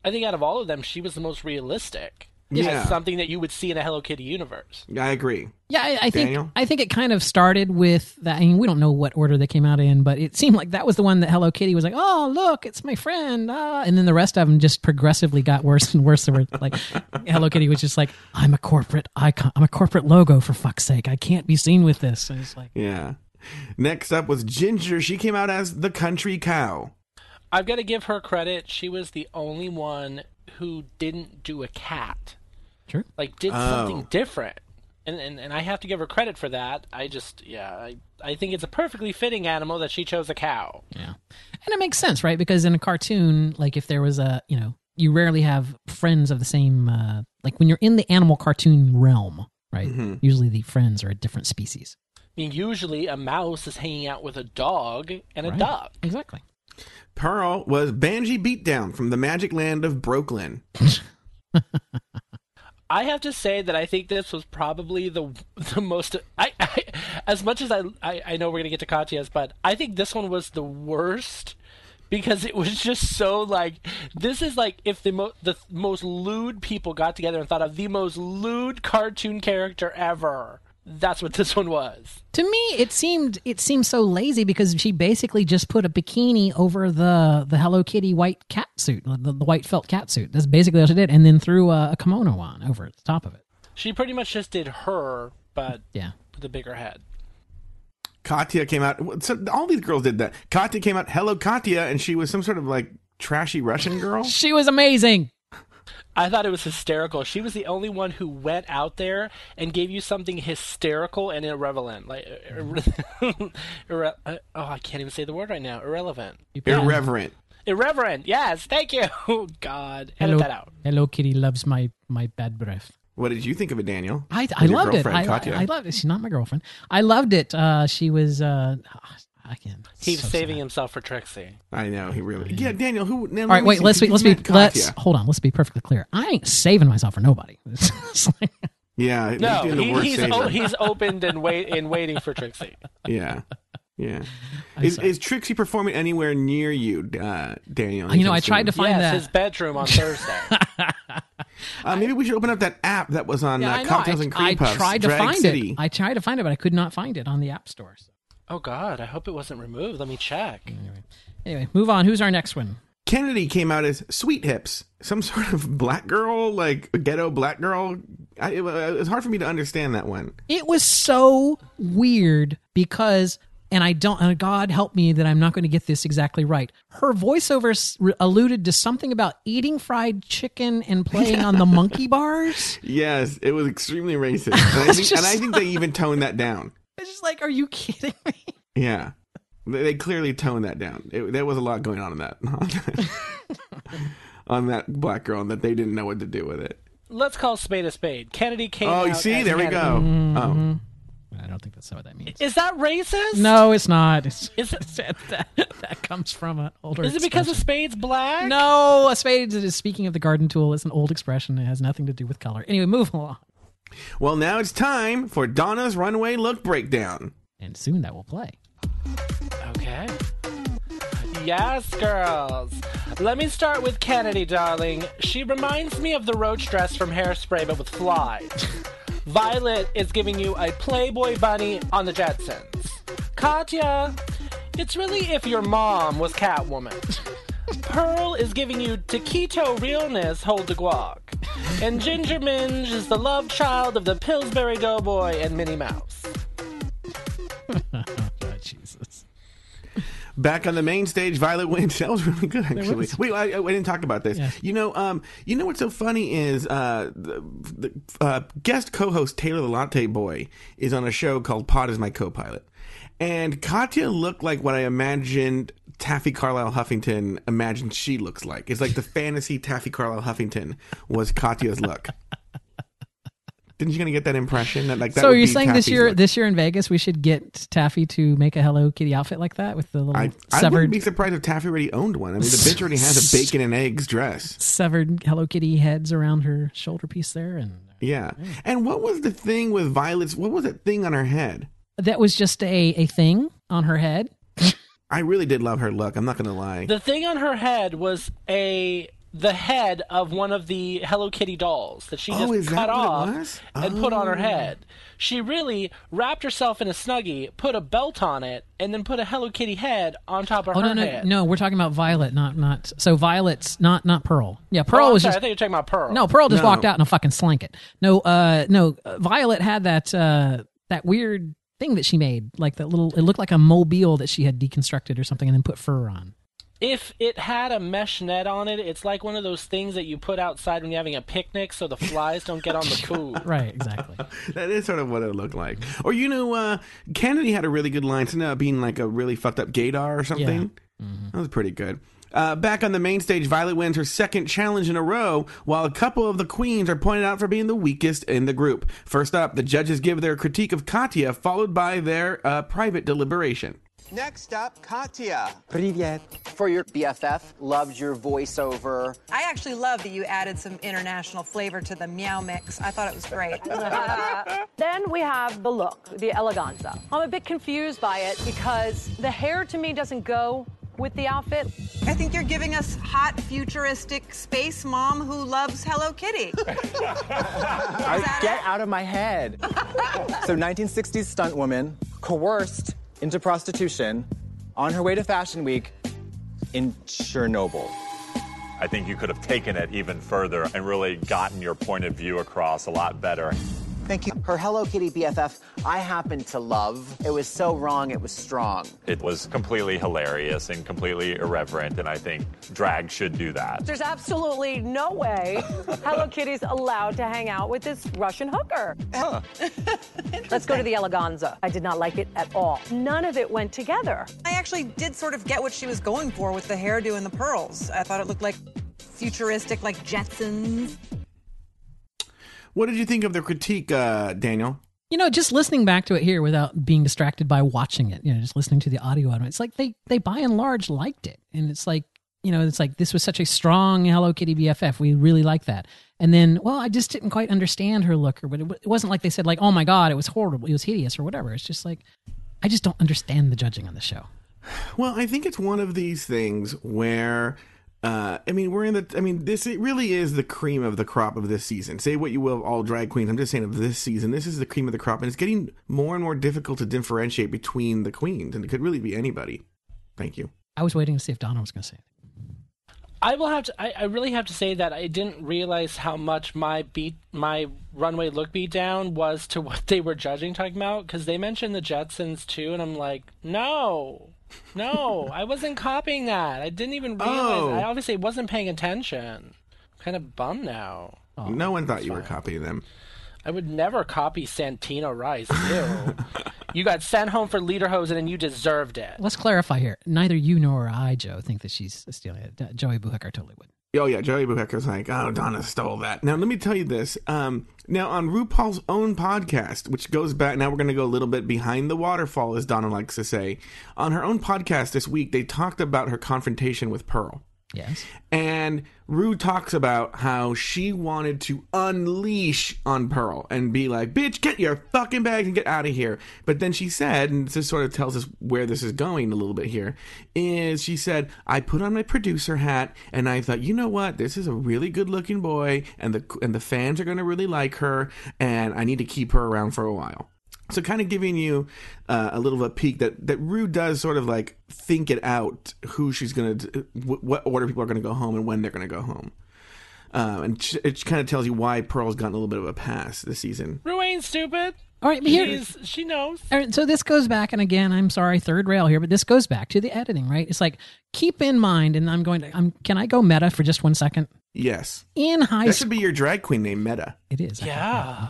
I think out of all of them, she was the most realistic. Yeah. As something that you would see in a Hello Kitty universe. I agree. Yeah, I, I think Daniel? I think it kind of started with that. I mean, we don't know what order they came out in, but it seemed like that was the one that Hello Kitty was like, "Oh, look, it's my friend," ah. and then the rest of them just progressively got worse and worse. They were like, Hello Kitty was just like, "I'm a corporate icon. I'm a corporate logo for fuck's sake. I can't be seen with this." And it's like, Yeah. Next up was Ginger. She came out as the country cow. I've got to give her credit. She was the only one who didn't do a cat. Sure. Like did Oh. something different. And, and and I have to give her credit for that. I just yeah, I I think it's a perfectly fitting animal that she chose a cow. Yeah. And it makes sense, right? Because in a cartoon, like if there was a, you know, you rarely have friends of the same, uh, like when you're in the animal cartoon realm, right? Mhm. Usually the friends are a different species. I mean, usually a mouse is hanging out with a dog and a Right. duck. Exactly. Pearl was Banji Beatdown from the magic land of Brooklyn. I have to say that I think this was probably the the most. I, I as much as I, I I know we're gonna get to Katya's, but I think this one was the worst because it was just so like this is like if the mo- the most lewd people got together and thought of the most lewd cartoon character ever. That's what this one was. To me, it seemed it seemed so lazy because she basically just put a bikini over the the Hello Kitty white cat suit, the, the white felt cat suit. That's basically what she did, and then threw a, a kimono on over the top of it. She pretty much just did her, but Yeah. with a bigger head. Katya came out. So all these girls did that. Katya came out, hello Katya, and she was some sort of like trashy Russian girl. She was amazing. I thought it was hysterical. She was the only one who went out there and gave you something hysterical and irrelevant. Like, irre- irre- uh, oh, I can't even say the word right now. Irrelevant. Irreverent. Irreverent. Yes, thank you. God, edit Hello, that out. Hello Kitty loves my my bad breath. What did you think of it, Daniel? I, With I loved it. I, Katya? I loved it. She's not my girlfriend. I loved it. Uh, she was. Uh, again. He's so saving sad. himself for Trixie. I know he really. Yeah, Daniel. Who? Now, All right, wait. Let's be. Let's be. Let's Katya. hold on. Let's be perfectly clear. I ain't saving myself for nobody. Like- Yeah, No, he's doing the he, worst he's o- he's opened and wait and waiting for Trixie. Yeah, yeah. Is, sorry. is Trixie performing anywhere near you, uh, Daniel? You know, I tried to find yes, that. his bedroom on Thursday. Uh, maybe we should open up that app that was on Yeah, uh, I. Cocktails I, and Cream I Puffs. tried to Drag find City. it. I tried to find it, but I could not find it on the App Store. So, oh God, I hope it wasn't removed. Let me check. anyway, move on. Who's our next one? Kennedy came out as Sweet Hips, some sort of black girl, like ghetto black girl. I, it, uh, it's hard for me to understand that one. It was so weird because, and I don't, and God help me that I'm not going to get this exactly right. Her voiceover s- re- alluded to something about eating fried chicken and playing on the monkey bars. Yes, it was extremely racist, and I think, and I think they even toned that down. It's just like, are you kidding me? Yeah, they, they clearly toned that down. It, there was a lot going on in that on that black girl, and that they didn't know what to do with it. Let's call spade a spade. Kennedy came Oh, you see, there we Kennedy. go. Mm-hmm. Oh, I don't think that's what that means. Is that racist? No, it's not. It's, Is it? that, that comes from an older. Is it because a spade's black? No, a spade is speaking of the garden tool. It's an old expression. It has nothing to do with color. Anyway, move along. Well, now it's time for Donna's runway look breakdown. And soon that will play. Okay. Yes, girls. Let me start with Kennedy, darling. She reminds me of the roach dress from Hairspray, but with flies. Violet is giving you a Playboy bunny on the Jetsons. Katya, it's really if your mom was Catwoman. Pearl is giving you taquito realness, hold the guac. And Ginger Minj is the love child of the Pillsbury Doughboy and Minnie Mouse. Back on the main stage, Violet wins. That was really good, actually. Wait, I, I didn't talk about this. Yeah. You know, um, you know what's so funny is uh, the, the uh, guest co-host Taylor the Latte Boy is on a show called Pod is My Co-Pilot, and Katya looked like what I imagined Taffy Carlisle Huffington imagined she looks like. It's like the fantasy Taffy Carlisle Huffington was Katya's look. Didn't you gonna get that impression that like that? so would are you be saying this year, look? this year in Vegas, we should get Taffy to make a Hello Kitty outfit like that with the little I, I wouldn't severed, be surprised if Taffy already owned one. I mean, the bitch already has a bacon and eggs dress. severed Hello Kitty heads around her shoulder piece there, and Yeah. And what was the thing with Violet's? What was that thing on her head? that was just a a thing on her head. I really did love her look. I'm not going to lie. The thing on her head was a the head of one of the Hello Kitty dolls that she Oh, just is cut that what it off was? and put on her Oh. head. She really wrapped herself in a snuggie, put a belt on it, and then put a Hello Kitty head on top of Oh her no no head. no! We're talking about Violet, not not. So Violet's not not Pearl. Yeah, Oh, Pearl I'm was sorry, just I think you're talking about Pearl. no. Pearl just No. walked out in a fucking slanket. No, uh, no. Violet had that uh that weird thing that she made, like that little. It looked like a mobile that she had deconstructed or something, and then put fur on. If it had a mesh net on it, it's like one of those things that you put outside when you're having a picnic so the flies don't get on the food. Right, exactly. that is sort of what it looked like. Or, you know, uh, Kennedy had a really good line, something about being like a really fucked up gaydar or something. That was pretty good. Uh, back on the main stage, Violet wins her second challenge in a row, while a couple of the queens are pointed out for being the weakest in the group. First up, the judges give their critique of Katya, followed by their uh, private deliberation. Next up, Katya. Привет. For your BFF, loved your voiceover. I actually love that you added some international flavor to the meow mix. I thought it was great. Then we have the look, the eleganza. I'm a bit confused by it because the hair to me doesn't go with the outfit. I think you're giving us hot, futuristic space mom who loves Hello Kitty. I, get out of my head. so 1960s stunt woman coerced into prostitution on her way to Fashion Week in Chernobyl. I think you could have taken it even further and really gotten your point of view across a lot better. Thank you. Her Hello Kitty BFF, I happen to love. It was so wrong, it was strong. It was completely hilarious and completely irreverent, and I think drag should do that. There's absolutely no way Hello Kitty's allowed to hang out with this Russian hooker. Let's go to the eleganza. I did not like it at all. None of it went together. I actually did sort of get what she was going for with the hairdo and the pearls. I thought it looked like futuristic, like Jetsons. What did you think of the critique, uh, Daniel? You know, just listening back to it here without being distracted by watching it, you know, just listening to the audio on it, it's like they they by and large liked it, and it's like you know, it's like this was such a strong Hello Kitty BFF. We really like that. And then, well, I just didn't quite understand her look, or but it, it wasn't like they said like, oh my god, it was horrible, it was hideous, or whatever. It's just like I just don't understand the judging on the show. Well, I think it's one of these things where. Uh, I mean, we're in the. I mean, this it really is the cream of the crop of this season. Say what you will of all drag queens. I'm just saying of this season, this is the cream of the crop, and it's getting more and more difficult to differentiate between the queens, and it could really be anybody. Thank you. I was waiting to see if Donna was going to say it. I will have to. I, I, really have to say that I didn't realize how much my beat, my runway look beat down was to what they were judging talking about because they mentioned the Jetsons too, and I'm like, no, no, I wasn't copying that. I didn't even realize. Oh. I obviously wasn't paying attention. I'm kind of bummed now. Oh, no one thought you fine. were copying them. I would never copy Santino Rice. Ew. you got sent home for lederhosen and you deserved it. Let's clarify here. Neither you nor I, Joe, think that she's stealing it. Joey Buhecker totally would. Oh yeah, Joey Buhecker's like, oh, Donna stole that. Now let me tell you this. Um, now on RuPaul's own podcast, which goes back, now we're going to go a little bit behind the waterfall, as Donna likes to say. On her own podcast this week, they talked about her confrontation with Pearl. Yes. And Ru talks about how she wanted to unleash on Pearl and be like, bitch, get your fucking bag and get out of here. But then she said, and this sort of tells us where this is going a little bit here, is she said, I put on my producer hat and I thought, you know what? This is a really good looking boy and the and the fans are gonna really like her and I need to keep her around for a while. So, kind of giving you uh, a little of a peek that that Ru does sort of like think it out who she's gonna, what order people are gonna go home and when they're gonna go home. Um, and it kind of tells you why Pearl's gotten a little bit of a pass this season. Ru ain't stupid. All right, here she knows. All right, so this goes back, and again, I'm sorry, third rail here, but this goes back to the editing, right? It's like keep in mind, and I'm going to, I'm, can I go meta for just one second? Yes. In high school. that should be your drag queen name, Meta. It is. Yeah.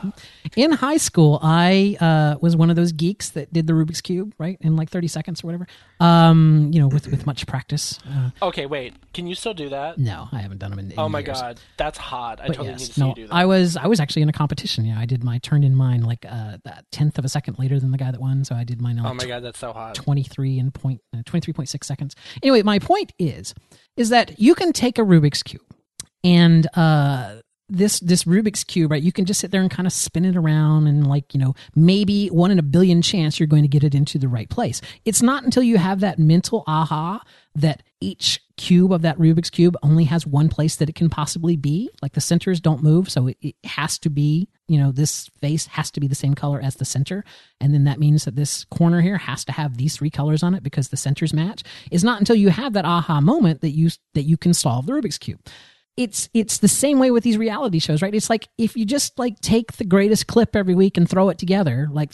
In high school, I uh, was one of those geeks that did the Rubik's Cube, right? In like 30 seconds or whatever. Um, you know, with, with much practice. Uh, okay, wait. Can you still do that? No, I haven't done them in, in Oh my years. God. That's hot. I but totally yes, need to no, see you do that. I was, I was actually in a competition. Yeah, I did my turn in mine like uh, a tenth of a second later than the guy that won. So I did mine in like oh my God, that's so hot. 23 and point, uh, 23.6 seconds. Anyway, my point is, is that you can take a Rubik's Cube and uh, this this Rubik's cube, right? You can just sit there and kind of spin it around, and like you know, maybe one in a billion chance you're going to get it into the right place. It's not until you have that mental aha that each cube of that Rubik's cube only has one place that it can possibly be. Like the centers don't move, so it, it has to be you know this face has to be the same color as the center, and then that means that this corner here has to have these three colors on it because the centers match. It's not until you have that aha moment that you that you can solve the Rubik's cube it's it's the same way with these reality shows, right? It's like if you just like take the greatest clip every week and throw it together, like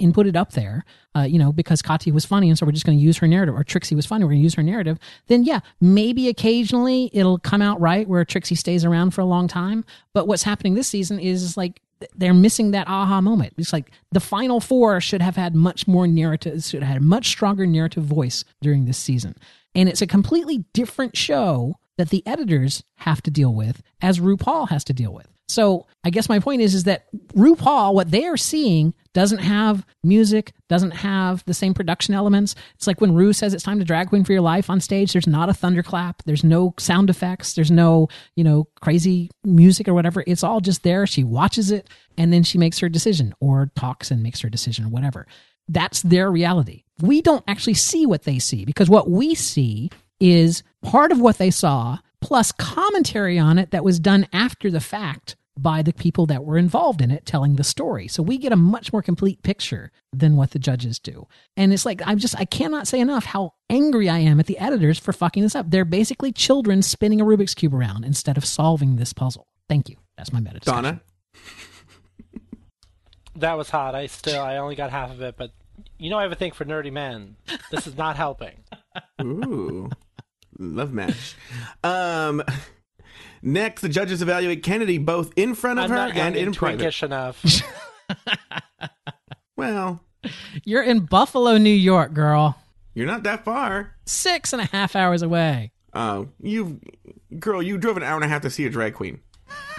and put it up there, uh, you know, because Katya was funny, and so we're just going to use her narrative, or Trixie was funny, we're going to use her narrative. Then yeah, maybe occasionally it'll come out right where Trixie stays around for a long time. But what's happening this season is like they're missing that aha moment. It's like the final four should have had much more narrative, should have had a much stronger narrative voice during this season. And it's a completely different show that the editors have to deal with as RuPaul has to deal with. So I guess my point is is that RuPaul, what they are seeing, doesn't have music, doesn't have the same production elements. It's like when Ru says it's time to drag queen for your life on stage. There's not a thunderclap. There's no sound effects. There's no you know crazy music or whatever. It's all just there. She watches it and then she makes her decision or talks and makes her decision or whatever. That's their reality. We don't actually see what they see because what we see is part of what they saw plus commentary on it that was done after the fact by the people that were involved in it telling the story. So we get a much more complete picture than what the judges do. And it's like I'm just I cannot say enough how angry I am at the editors for fucking this up. They're basically children spinning a Rubik's cube around instead of solving this puzzle. Thank you. That's my meta discussion. Donna. that was hot. I still I only got half of it, but you know I have a thing for nerdy men. This is not helping. Ooh love match. Um, next, the judges evaluate Kennedy both in front of I'm her not and in private. Prankish enough. well, you're in Buffalo, New York, girl. You're not that far. Six and a half hours away. Oh, uh, you, girl, you drove an hour and a half to see a drag queen.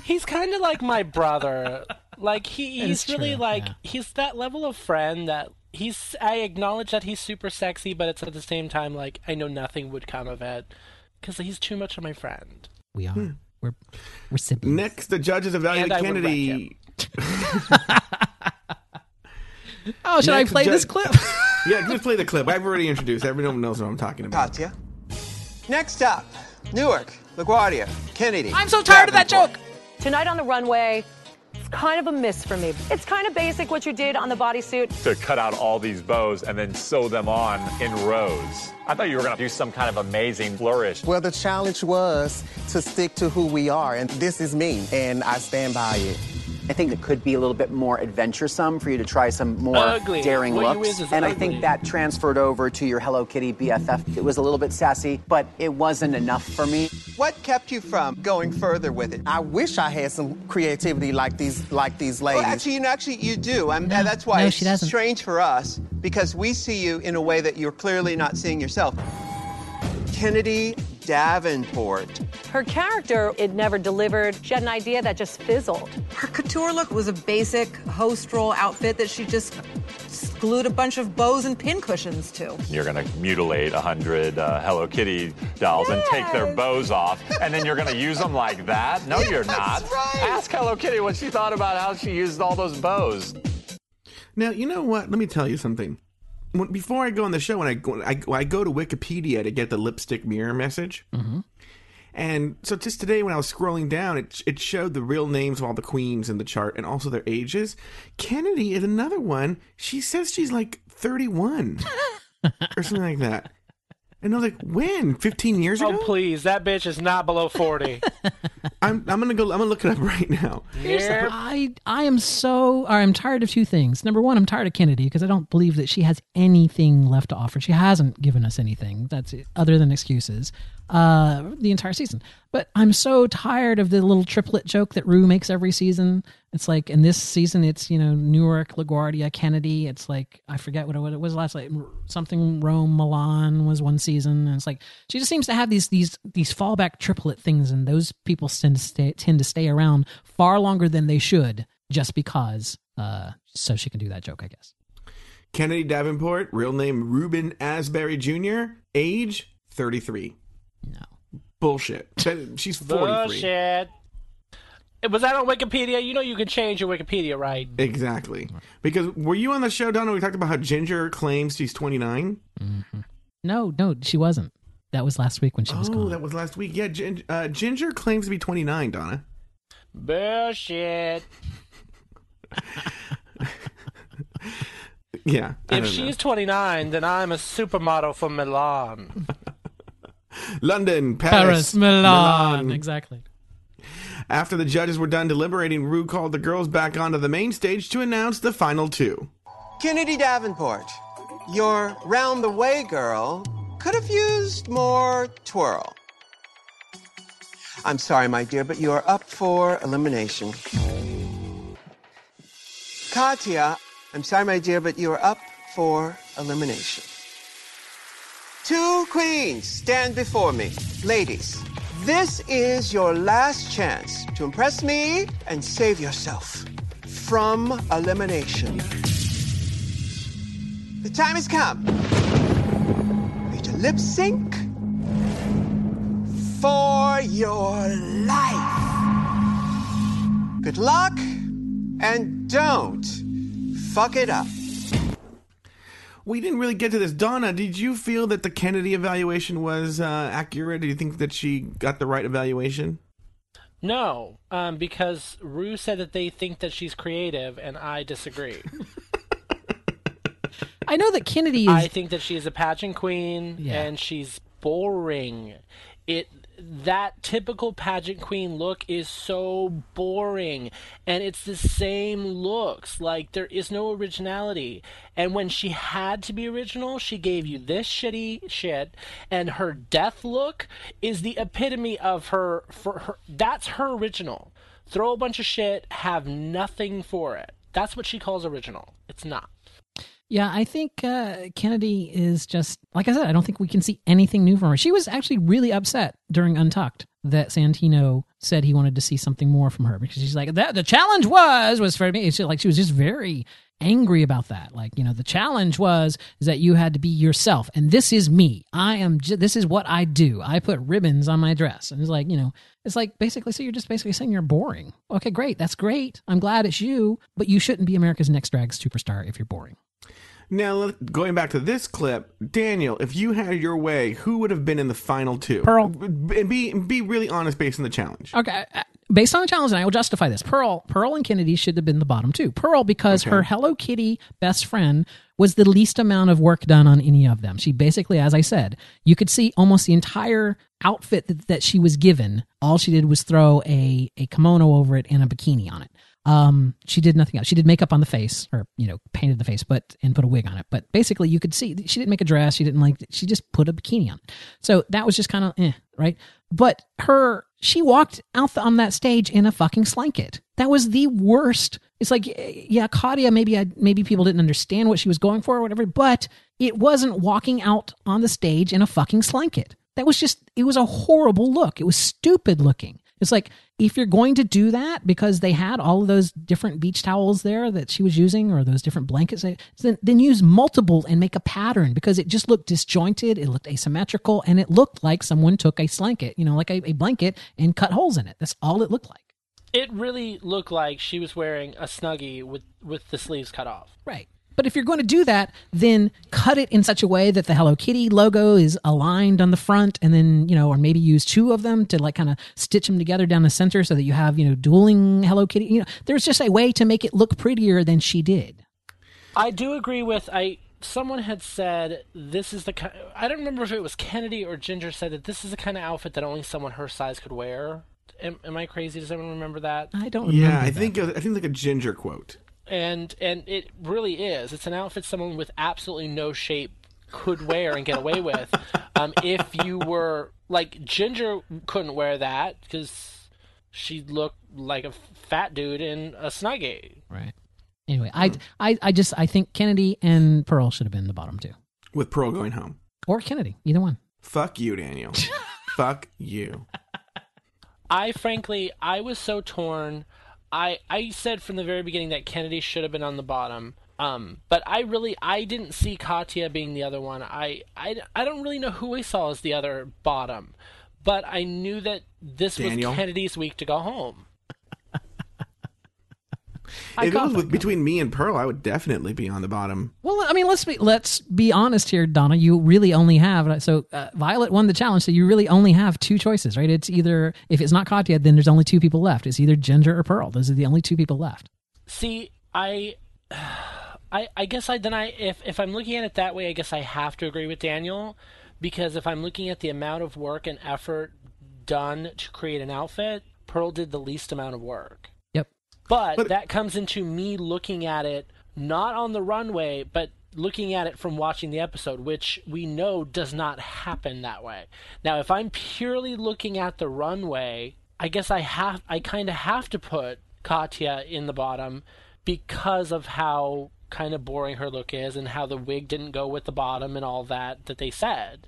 he's kind of like my brother. Like he, he's really true, like yeah. he's that level of friend that he's. I acknowledge that he's super sexy, but it's at the same time like I know nothing would come of it because he's too much of my friend. We are. Hmm. We're we're siblings. Next, the judges evaluate And I would wreck Kennedy. Oh, should I Next play this clip? yeah, just play the clip. I've already introduced. Everyone knows what I'm talking about. Katya. Next up, Newark, LaGuardia, Kennedy. I'm so tired of that joke. Tonight on the runway, it's kind of a miss for me. It's kind of basic what you did on the bodysuit. To cut out all these bows and then sew them on in rows. I thought you were going to do some kind of amazing flourish. Well, the challenge was to stick to who we are, and this is me, and I stand by it. I think it could be a little bit more adventuresome for you to try some more Ugly. daring What looks. is is and I think that transferred over to your Hello Kitty BFF. It was a little bit sassy, but it wasn't enough for me. What kept you from going further with it? I wish I had some creativity like these, like these Well, ladies. actually, you know, actually, you do. Um, and that's why no, it's she doesn't. strange for us because we see you in a way that you're clearly not seeing yourself. Kennedy Davenport. Her character, it never delivered. She had an idea that just fizzled. Her couture look was a basic host role outfit that she just glued a bunch of bows and pin cushions to. You're going to mutilate 100 uh, Hello Kitty dolls and take their bows off, and then you're going to use them like that? No, you're not. Right. Ask Hello Kitty what she thought about how she used all those bows. Now, you know what? Let me tell you something. When, before I go on the show, when I go, I, I go to Wikipedia to get the lipstick mirror message. Mm-hmm. And so just today, when I was scrolling down, it it showed the real names of all the queens in the chart and also their ages. Kennedy is another one. She says she's like thirty one or something like that. And I was like, when? Fifteen years ago? Oh please, that bitch is not below forty. I'm I'm gonna go. I'm gonna look it up right now. Here's the- I I am so I'm tired of two things. Number one, I'm tired of Kennedy because I don't believe that she has anything left to offer. She hasn't given us anything that's other than excuses. Uh, the entire season. But I'm so tired of the little triplet joke that Ru makes every season. It's like in this season, it's you know Newark, LaGuardia, Kennedy. It's like I forget what it, what it was last like something Rome, Milan was one season, and it's like she just seems to have these these these fallback triplet things, and those people tend to stay tend to stay around far longer than they should, just because. Uh, so she can do that joke, I guess. Kennedy Davenport, real name Reuben Asbury Jr., age 33. No. Bullshit. She's 43. Bullshit. Was that on Wikipedia? You know you can change your Wikipedia, right? Exactly. Because were you on the show, Donna? We talked about how Ginger claims she's 29. No, no, she wasn't. That was last week when she was Oh, gone. that was last week. Yeah, Gin- uh, Ginger claims to be 29, Donna. Bullshit. Yeah. I If don't know. she's 29, then I'm a supermodel from Milan. London, Paris, Paris, Milan. Exactly. After the judges were done deliberating, Ru called the girls back onto the main stage to announce the final two. Kennedy Davenport, your round the way girl could have used more twirl. I'm sorry, my dear, but you are up for elimination. Katya, I'm sorry, my dear, but you are up for elimination. Two queens stand before me. Ladies, this is your last chance to impress me and save yourself from elimination. The time has come for you to lip sync for your life. Good luck and don't fuck it up. We didn't really get to this. Donna, did you feel that the Kennedy evaluation was uh, accurate? Do you think that she got the right evaluation? No, um, because Ru said that they think that she's creative, and I disagree. I know that Kennedy is. I think that she is a pageant queen, Yeah. and she's boring. It that typical pageant queen look is so boring, and it's the same looks. Like there is no originality. And when she had to be original, she gave you this shitty shit, and her death look is the epitome of her. For her, that's her original. Throw a bunch of shit, have nothing for it. That's what she calls original. It's not. Yeah, I think uh, Kennedy is just like I said. I don't think we can see anything new from her. She was actually really upset during Untucked that Santino said he wanted to see something more from her because she's like that. The challenge was was for me. Like she was just very angry about that. Like you know, the challenge was is that you had to be yourself, and this is me. I am. J- this is what I do. I put ribbons on my dress, and it's like you know, it's like basically. So you're just basically saying you're boring. Okay, great. That's great. I'm glad it's you, but you shouldn't be America's Next Drag Superstar if you're boring. Now, going back to this clip, Daniel, if you had your way, who would have been in the final two? Pearl. B- Be be really honest based on the challenge. Okay, uh, based on the challenge, and I will justify this. Pearl, Pearl, and Kennedy should have been the bottom two. Pearl because her Hello Kitty best friend was the least amount of work done on any of them. She basically, as I said, you could see almost the entire outfit that, that she was given. All she did was throw a a kimono over it and a bikini on it. Um, she did nothing else. She did makeup on the face, or you know, painted the face, but and put a wig on it. But basically, you could see she didn't make a dress. She didn't like. She just put a bikini on. So that was just kind of eh, right. But her, she walked out on that stage in a fucking slanket. That was the worst. It's like, eh, yeah, Claudia. Maybe I, maybe people didn't understand what she was going for or whatever. But it wasn't walking out on the stage in a fucking slanket. That was just. It was a horrible look. It was stupid looking. It's like if you're going to do that because they had all of those different beach towels there that she was using or those different blankets, then, then use multiple and make a pattern because it just looked disjointed, it looked asymmetrical, and it looked like someone took a blanket, you know, like a, a blanket and cut holes in it. That's all it looked like. It really looked like she was wearing a snuggie with with the sleeves cut off. Right. But if you're going to do that, then cut it in such a way that the Hello Kitty logo is aligned on the front, and then you know, or maybe use two of them to like kind of stitch them together down the center so that you have you know dueling Hello Kitty. You know, there's just a way to make it look prettier than she did. I do agree with I. Someone had said this is the kind. I don't remember if it was Kennedy or Ginger said that this is the kind of outfit that only someone her size could wear. Am, am I crazy? Does anyone remember that? I don't. Yeah, I think I think like a ginger quote. And and it really is. It's an outfit someone with absolutely no shape could wear and get away with. Um, if you were like Ginger, couldn't wear that because she looked like a fat dude in a snuggie. Right. Anyway, I, I I just I think Kennedy and Pearl should have been the bottom two, With Pearl going home. or Kennedy, either one. Fuck you, Daniel. Fuck you. I frankly, I was so torn. I I said from the very beginning that Kennedy should have been on the bottom. Um, but I really I didn't see Katya being the other one. I, I, I don't really know who I saw as the other bottom, but I knew that this Daniel? was Kennedy's week to go home. I if it got was with, between me and Pearl, I would definitely be on the bottom. Well, I mean, let's be let's be honest here, Donna. You really only have so uh, Violet won the challenge, so you really only have two choices, right? It's either if it's not Katya, then there's only two people left. It's either Ginger or Pearl. Those are the only two people left. See, I, I, I guess I then I if if I'm looking at it that way, I guess I have to agree with Daniel, because if I'm looking at the amount of work and effort done to create an outfit, Pearl did the least amount of work. Yep. But, that comes into me looking at it not on the runway, but looking at it from watching the episode, which we know does not happen that way. Now, if I'm purely looking at the runway, I guess I have I kind of have to put Katya in the bottom because of how kind of boring her look is and how the wig didn't go with the bottom and all that that they said.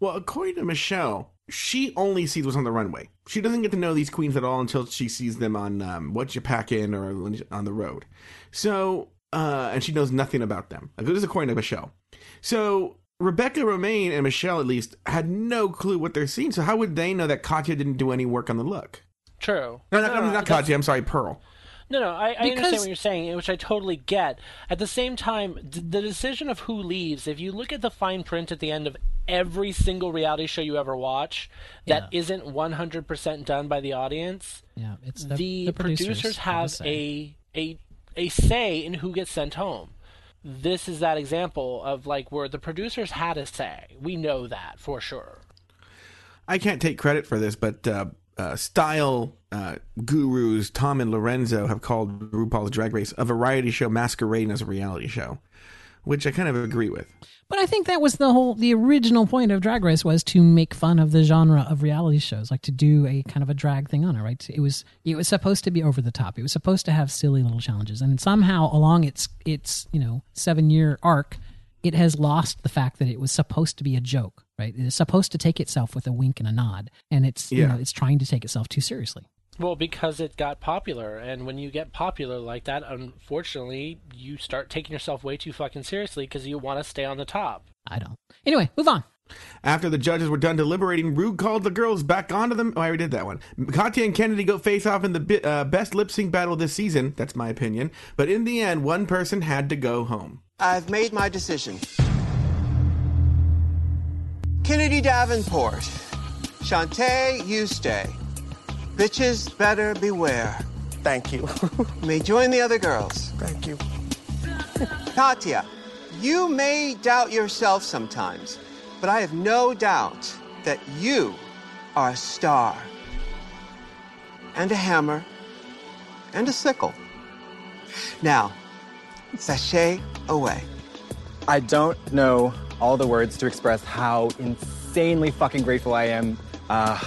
Well, according to Michelle, she only sees what's on the runway. She doesn't get to know these queens at all until she sees them on um, what you pack in or on the road. So, uh, and she knows nothing about them. Like, This is according to Michelle. So Rebecca Romijn and Michelle, at least, had no clue what they're seeing. So how would they know that Katya didn't do any work on the look? True. No, not, not Katya. I'm sorry, Pearl. No, no, I, I understand what you're saying, which I totally get. At the same time, the decision of who leaves, if you look at the fine print at the end of every single reality show you ever watch that not 100% done by the audience, Yeah, it's the, the, the producers, have a, a a say in who gets sent home. This is that example of like where the producers had a say. We know that for sure. I can't take credit for this, but uh, uh, style uh, gurus Tom and Lorenzo have called RuPaul's Drag Race a variety show masquerading as a reality show, which I kind of agree with. But I think that was the whole the original point of Drag Race was to make fun of the genre of reality shows, like to do a kind of a drag thing on it, right? It was it was supposed to be over the top. It was supposed to have silly little challenges, and somehow along its its you know seven year arc, it has lost the fact that it was supposed to be a joke, right? It is supposed to take itself with a wink and a nod, and it's you know it's trying to take itself too seriously. Well, because it got popular, and when you get popular like that, unfortunately, you start taking yourself way too fucking seriously because you want to stay on the top. I don't. Anyway, move on. After the judges were done deliberating, Ru called the girls back onto them. Oh, I already did that one. Katya and Kennedy go face off in the bi- uh, best lip sync battle this season. That's my opinion. But in the end, one person had to go home. I've made my decision. Kennedy Davenport. Shantay, you stay. Bitches better beware. Thank you. May join the other girls. Thank you. Katya, you may doubt yourself sometimes, but I have no doubt that you are a star. And a hammer. And a sickle. Now, sashay away. I don't know all the words to express how insanely fucking grateful I am. Uh,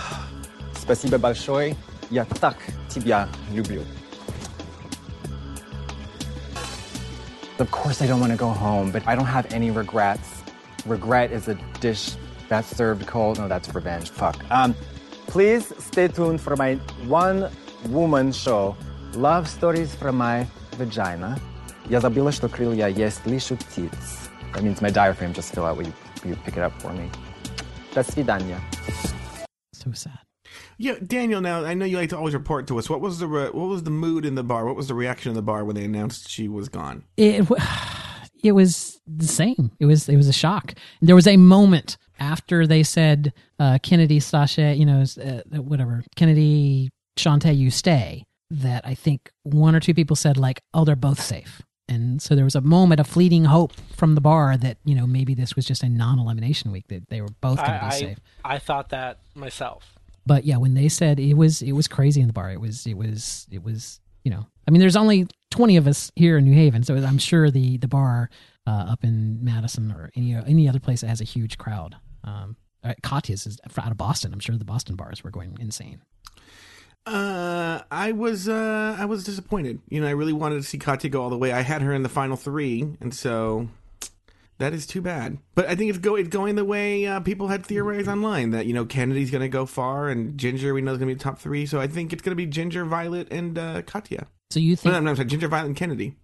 спасибо большое. Я так тебя люблю. Of course, I don't want to go home, but I don't have any regrets. Regret is a dish that's served cold. No, that's revenge. Fuck. Um, please stay tuned for my one woman show, Love Stories from My Vagina. Я забыла, что крылья есть лишь у птиц. That means my diaphragm just fell out. Will you, will you pick it up for me? До свидания. So sad. Yeah, Daniel. Now I know you like to always report to us. What was the re- what was the mood in the bar? What was the reaction in the bar when they announced she was gone? It w- it was the same. It was it was a shock. There was a moment after they said uh, Kennedy, Sasha, you know, uh, whatever Kennedy, Shantay, you stay. That I think one or two people said like, oh, they're both safe. And so there was a moment of fleeting hope from the bar that you know maybe this was just a non-elimination week that they were both going to be I, safe. I, I thought that myself. But yeah, when they said it was it was crazy in the bar. It was it was it was you know. I mean, there's only 20 of us here in New Haven, so I'm sure the the bar uh, up in Madison or any any other place that has a huge crowd. Um, uh, Katya's is out of Boston. I'm sure the Boston bars were going insane. Uh, I was uh, I was disappointed. You know, I really wanted to see Katya go all the way. I had her in the final three, and so that is too bad. But I think it's go it's going the way uh, people had theorized online that you know Kennedy's going to go far, and Ginger we know is going to be the top three. So I think it's going to be Ginger, Violet, and uh, Katya. So you think No, no, I'm sorry, Ginger, Violet, and Kennedy.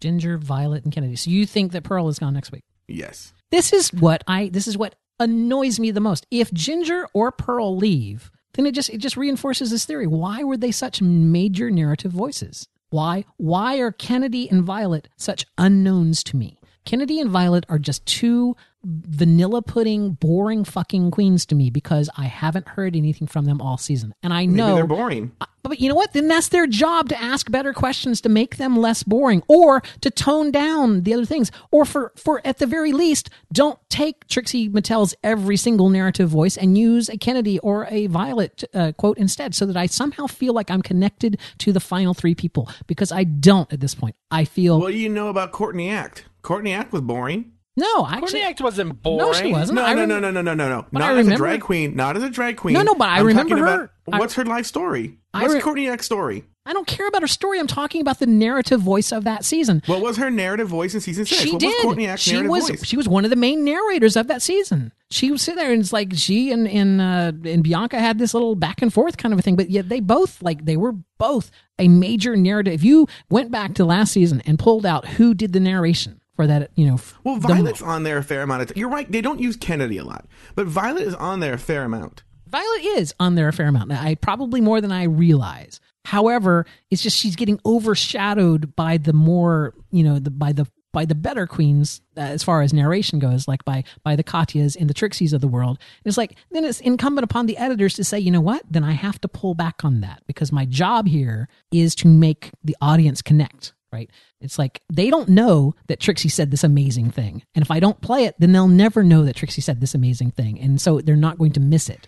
Ginger, Violet, and Kennedy. So you think that Pearl is gone next week? Yes. This is what I this is what annoys me the most. If Ginger or Pearl leave, then it just it just reinforces this theory. Why were they such major narrative voices? Why why are Kennedy and Violet such unknowns to me? Kennedy and Violet are just two vanilla pudding, boring fucking queens to me because I haven't heard anything from them all season. And I Maybe know they're boring. but you know what? Then that's their job to ask better questions to make them less boring or to tone down the other things. Or for, for at the very least, don't take Trixie Mattel's every single narrative voice and use a Kennedy or a Violet uh, quote instead so that I somehow feel like I'm connected to the final three people because I don't at this point. I feel. What do you know about Courtney Act? Courtney Act was boring. No, actually. Courtney Act wasn't boring. No, she wasn't. No, I no, rem- no, no, no, no, no, no. Not I as a drag queen. Not as a drag queen. No, no, but I I'm remember her- about- I- what's her life story? What's re- Courtney Act's story? I don't care about her story. I'm talking about the narrative voice of that season. What was her narrative voice in season six? She what did. was Courtney Act's she narrative was voice? she was one of the main narrators of that season. She was sitting there and it's like she and and uh, and Bianca had this little back and forth kind of a thing. But yet they both like they were both a major narrative. If you went back to last season and pulled out who did the narration for that, you know, Well, the- Violet's on there a fair amount of time. You're right. They don't use Kennedy a lot, but Violet is on there a fair amount. Violet is on there a fair amount. Now, I probably more than I realize. However, it's just she's getting overshadowed by the more you know the by the by the better queens uh, as far as narration goes, like by by the Katyas and the Trixies of the world. And it's like then it's incumbent upon the editors to say, you know what? Then I have to pull back on that because my job here is to make the audience connect. Right? It's like they don't know that Trixie said this amazing thing, and if I don't play it, then they'll never know that Trixie said this amazing thing, and so they're not going to miss it.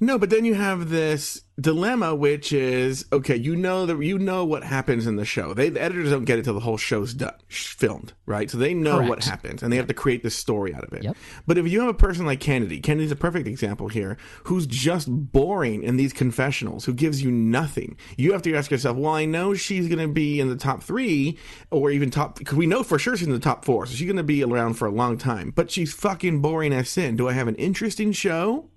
No, but then you have this dilemma, which is okay. You know that you know what happens in the show. They the editors don't get it till the whole show's done, sh- filmed, right? So they know what happens, and they have to create this story out of it. Yep. But if you have a person like Kennedy, Kennedy's a perfect example here, who's just boring in these confessionals, who gives you nothing. You have to ask yourself, well, I know she's going to be in the top three, or even top, because we know for sure she's in the top four, so she's going to be around for a long time. But she's fucking boring as sin. Do I have an interesting show?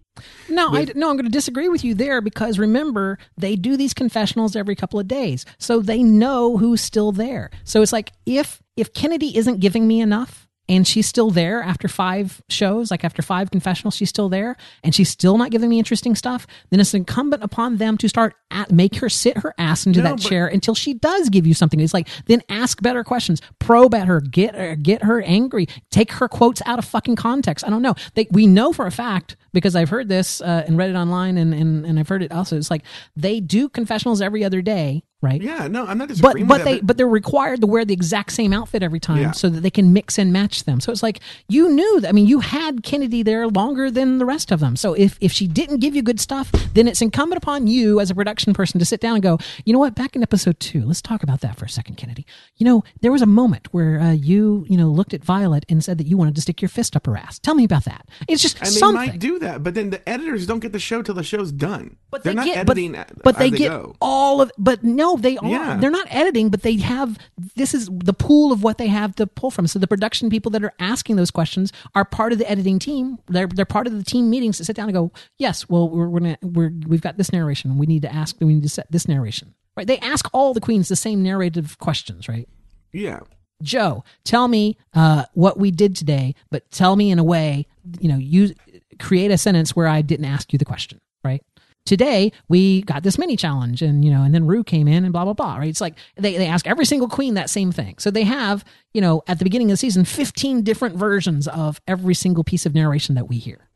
No, I, no, I'm going to disagree with you there because remember they do these confessionals every couple of days, so they know who's still there. So it's like if if Kennedy isn't giving me enough and she's still there after five shows, like after five confessionals, she's still there and she's still not giving me interesting stuff, then it's incumbent upon them to start at, make her sit her ass into No, that but- chair until she does give you something. It's like then ask better questions, probe at her, get her, get her angry, take her quotes out of fucking context. I don't know. They, we know for a fact because I've heard this uh, and read it online and, and and I've heard it also. It's like they do confessionals every other day, right? Yeah, no, I'm not But disagreeing but with they but they're required to wear the exact same outfit every time Yeah. so that they can mix and match them. So it's like you knew that. I mean, you had Kennedy there longer than the rest of them. So if if she didn't give you good stuff, then it's incumbent upon you as a production person to sit down and go, you know what? Back in episode two, let's talk about that for a second, Kennedy. You know, there was a moment where uh, you you know looked at Violet and said that you wanted to stick your fist up her ass. Tell me about that. It's just and something. Do that, but then the editors don't get the show till the show's done. But they're they not get, editing, a- but they they get go. all of. But no, they are. Yeah. They're not editing, but they have. This is the pool of what they have to pull from. So the production people that are asking those questions are part of the editing team. They're they're part of the team meetings to sit down and go, yes, well, we're we're, gonna, we're we've got this narration. We need to ask. We need to set this narration. Right? They ask all the queens the same narrative questions. Right? Yeah. Joe, tell me uh, what we did today, but tell me in a way, you know, use create a sentence where I didn't ask you the question, right? Today we got this mini challenge, and you know, and then Ru came in and blah blah blah, right? It's like they they ask every single queen that same thing, so they have you know at the beginning of the season fifteen different versions of every single piece of narration that we hear.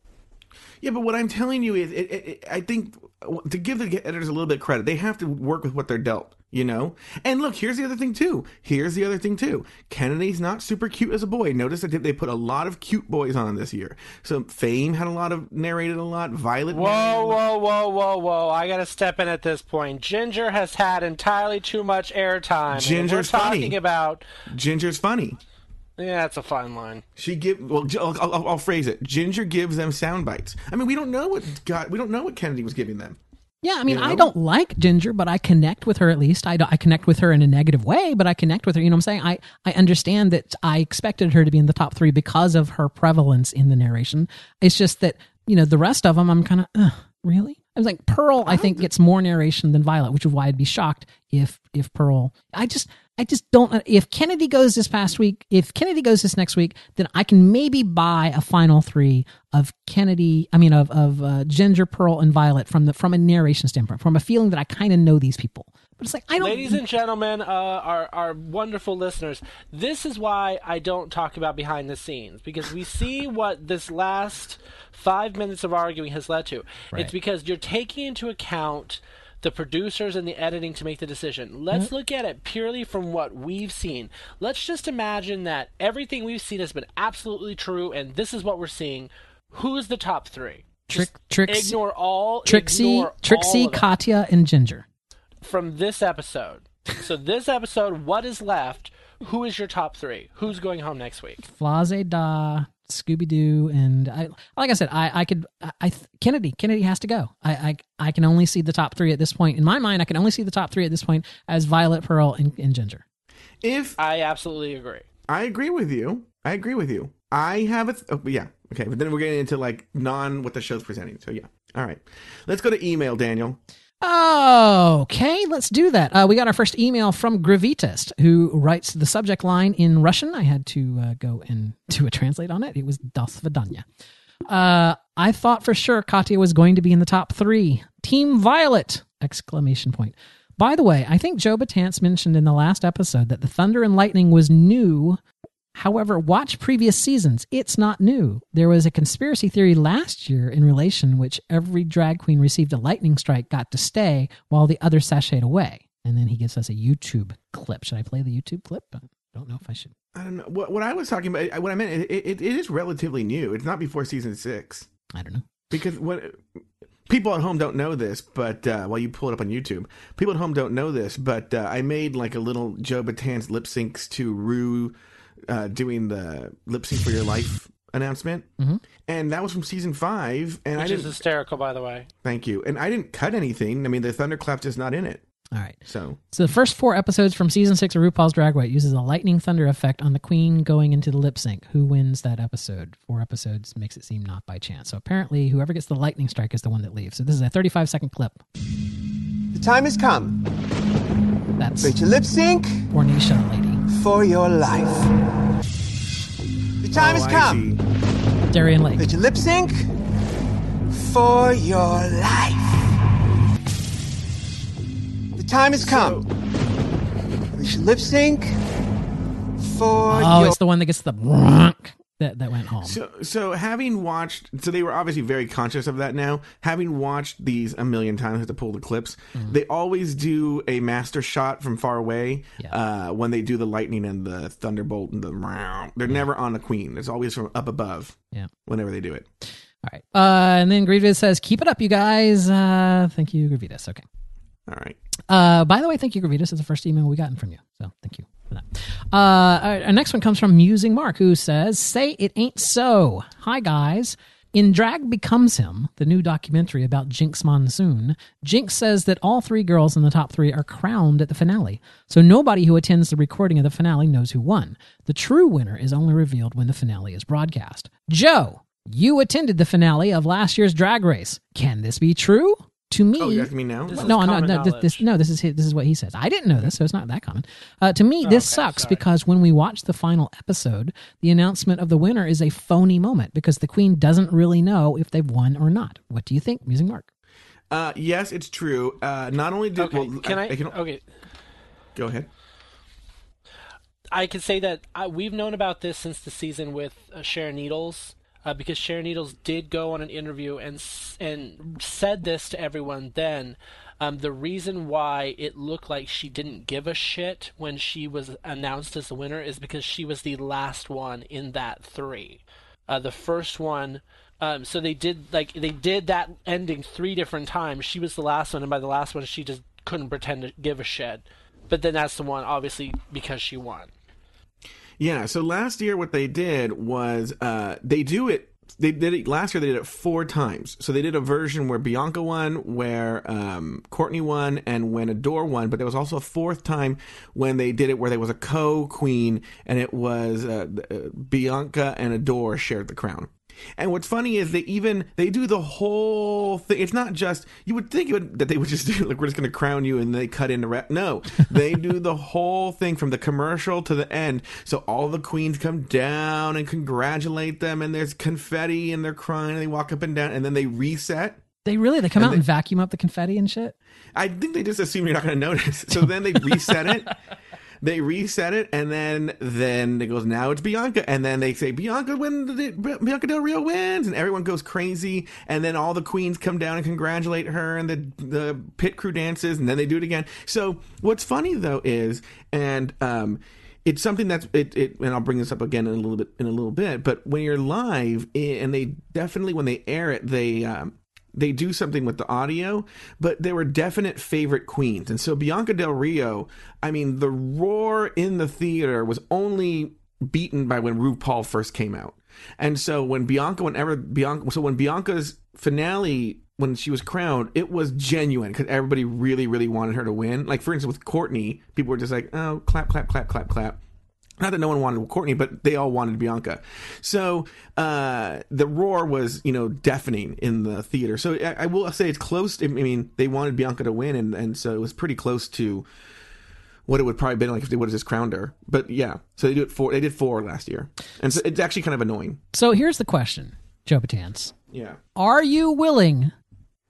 Yeah, but what I'm telling you is, it, it, it, I think to give the editors a little bit of credit, they have to work with what they're dealt, you know. And look, here's the other thing too. Here's the other thing too. Kennedy's not super cute as a boy. Notice that they put a lot of cute boys on this year. So Fame had a lot of narrated a lot. Violet. Whoa, whoa, whoa, whoa, whoa! I gotta step in at this point. Ginger has had entirely too much airtime. Ginger's we're funny. talking about. Ginger's funny. Yeah, it's a fine line. She give well. I'll, I'll, I'll phrase it. Ginger gives them sound bites. I mean, we don't know what God. We don't know what Kennedy was giving them. Yeah, I mean, You know? I don't like Ginger, but I connect with her at least. I, I connect with her in a negative way, but I connect with her. You know what I'm saying? I, I understand that I expected her to be in the top three because of her prevalence in the narration. It's just that, you know, the rest of them, I'm kind of, uh, really? I was like, Pearl, I think, gets more narration than Violet, which is why I'd be shocked if if Pearl. I just, I just don't. If Kennedy goes this past week, if Kennedy goes this next week, then I can maybe buy a final three of Kennedy. I mean, of of uh, Ginger, Pearl, and Violet from the from a narration standpoint, from a feeling that I kind of know these people. But it's like I don't. Ladies and gentlemen, uh, our our wonderful listeners, this is why I don't talk about behind the scenes because we see what this last five minutes of arguing has led to. Right. It's because you're taking into account the producers and the editing to make the decision. Let's Mm-hmm. look at it purely from what we've seen. Let's just imagine that everything we've seen has been absolutely true, and this is what we're seeing. Who's the top three? Trick, Trixie, Ignore all. Trixie, ignore Trixie, all Katya, and Ginger. from this episode. So this episode, what is left? Who is your top three? Who's going home next week? Flazé Da, Scooby Doo, and I, like I said, I, I could, I, I, Kennedy, Kennedy has to go. I, I, I can only see the top three at this point. In my mind, I can only see the top three at this point as Violet, Pearl, and, and Ginger. If I absolutely agree. I agree with you. I agree with you. I have a th- oh, yeah. Okay, but then we're getting into like non what the show's presenting. So yeah. All right. Let's go to email, Daniel. Okay, let's do that. Uh, we got our first email from Gravitist, who writes the subject line in Russian. I had to uh, go and do a translate on it. It was Das Vidanya. Uh, I thought for sure Katya was going to be in the top three. Team Violet! Exclamation point. By the way, I think Joe Batance mentioned in the last episode that the Thunder and Lightning was new. However, watch previous seasons. It's not new. There was a conspiracy theory last year in relation which every drag queen received a lightning strike got to stay while the other sashayed away. And then he gives us a YouTube clip. Should I play the YouTube clip? I don't know if I should. I don't know what what I was talking about. What I meant, it, it, it is relatively new. It's not before season six. I don't know because what people at home don't know this, but uh, while you pull it up on YouTube, people at home don't know this, but uh, I made like a little Joe Batan's lip syncs to Ru uh, doing the lip sync for your life announcement, Mhm. and that was from season five. And I Which is didn't. hysterical, by the way. Thank you. And I didn't cut anything. I mean, the thunderclap's just not in it. All right. So So the first four episodes from season six of RuPaul's Drag Race uses a lightning thunder effect on the queen going into the lip sync. Who wins that episode? Four episodes makes it seem not by chance. So apparently, whoever gets the lightning strike is the one that leaves. So this is a 35 second clip. The time has come. That's Rachel lip sync Ornisha lady. For your life. The time Oh, has I come. see. Darienne Lake. Rachel lip sync for your life. The time has come. Rachel lip sync for Oh, your it's the one that gets the that that went home. So, so having watched, so they were obviously very conscious of that now. Having watched these a million times to pull the clips, Mm-hmm. they always do a master shot from far away uh, when they do the lightning and the thunderbolt and the. Round. They're never on the queen. It's always from up above. Yeah. Whenever they do it. All right. Uh, and then Grievous says, "Keep it up, you guys." Uh, thank you, Grievous. Okay. All right. Uh, by the way, thank you, Gravitas. It's the first email we've gotten from you. So thank you for that. Uh, our, our next one comes from Musing Mark, who says, Say it ain't so. Hi, guys. In Drag Becomes Him, the new documentary about Jinkx Monsoon, Jinkx says that all three girls in the top three are crowned at the finale. So nobody who attends the recording of the finale knows who won. The true winner is only revealed when the finale is broadcast. Joe, you attended the finale of last year's Drag Race. Can this be true? To me, Oh, you asking me now? This no, no, no. This, this, no, this is his, this is what he says. I didn't know this, so it's not that common. Uh, to me, this okay, sucks sorry. because when we watch the final episode, the announcement of the winner is a phony moment because the queen doesn't really know if they've won or not. What do you think, Musing Mark? Uh, yes, it's true. Uh, not only did Okay, well, can I? can, okay, go ahead. I can say that uh, we've known about this since the season with uh, Sharon Needles, uh, because Sharon Needles did go on an interview and and said this to everyone. Then, um, the reason why it looked like she didn't give a shit when she was announced as the winner is because she was the last one in that three. Uh, the first one. Um, so they did like they did that ending three different times. She was the last one, and by the last one, she just couldn't pretend to give a shit. But then that's the one, obviously, because she won. Yeah, so last year what they did was uh, they do it. They did it last year. They did it four times. So they did a version where Bianca won, where um, Courtney won, and when Adore won. But there was also a fourth time when they did it where there was a co-queen, and it was uh, uh, Bianca and Adore shared the crown. And what's funny is they even they do the whole thing. It's not just you would think it would, that they would just do like we're just going to crown you and they cut in the rep. No, they do the whole thing from the commercial to the end. So all the queens come down and congratulate them, and there's confetti and they're crying and they walk up and down, and then they reset. They really they come And out and vacuum up the confetti and shit. I think they just assume you're not going to notice. So then they reset it. They reset it, and then then it goes. Now it's Bianca, and then they say Bianca win. Bianca Del Rio wins, and everyone goes crazy. And then all the queens come down and congratulate her, and the the pit crew dances, and then they do it again. So what's funny though is, and um, it's something that's it, it and I'll bring this up again in a little bit in a little bit. But when you're live, and they definitely when they air it, they um, they do something with the audio, but there were definite favorite queens. And so Bianca Del Rio, I mean, the roar in the theater was only beaten by when RuPaul first came out. And so when Bianca, whenever Bianca, so when Bianca's finale, when she was crowned, it was genuine because everybody really, really wanted her to win. Like, for instance, with Courtney, people were just like, oh, clap, clap, clap, clap, clap not that no one wanted Courtney, but they all wanted Bianca. So uh, the roar was, you know, deafening in the theater. So I, I will say it's close. I mean, they wanted Bianca to win, and, and so it was pretty close to what it would probably been like if they would have just crowned her. But yeah, so they do it four. They did four last year, and so it's actually kind of annoying. So here's the question, Joe Batans. Yeah. Are you willing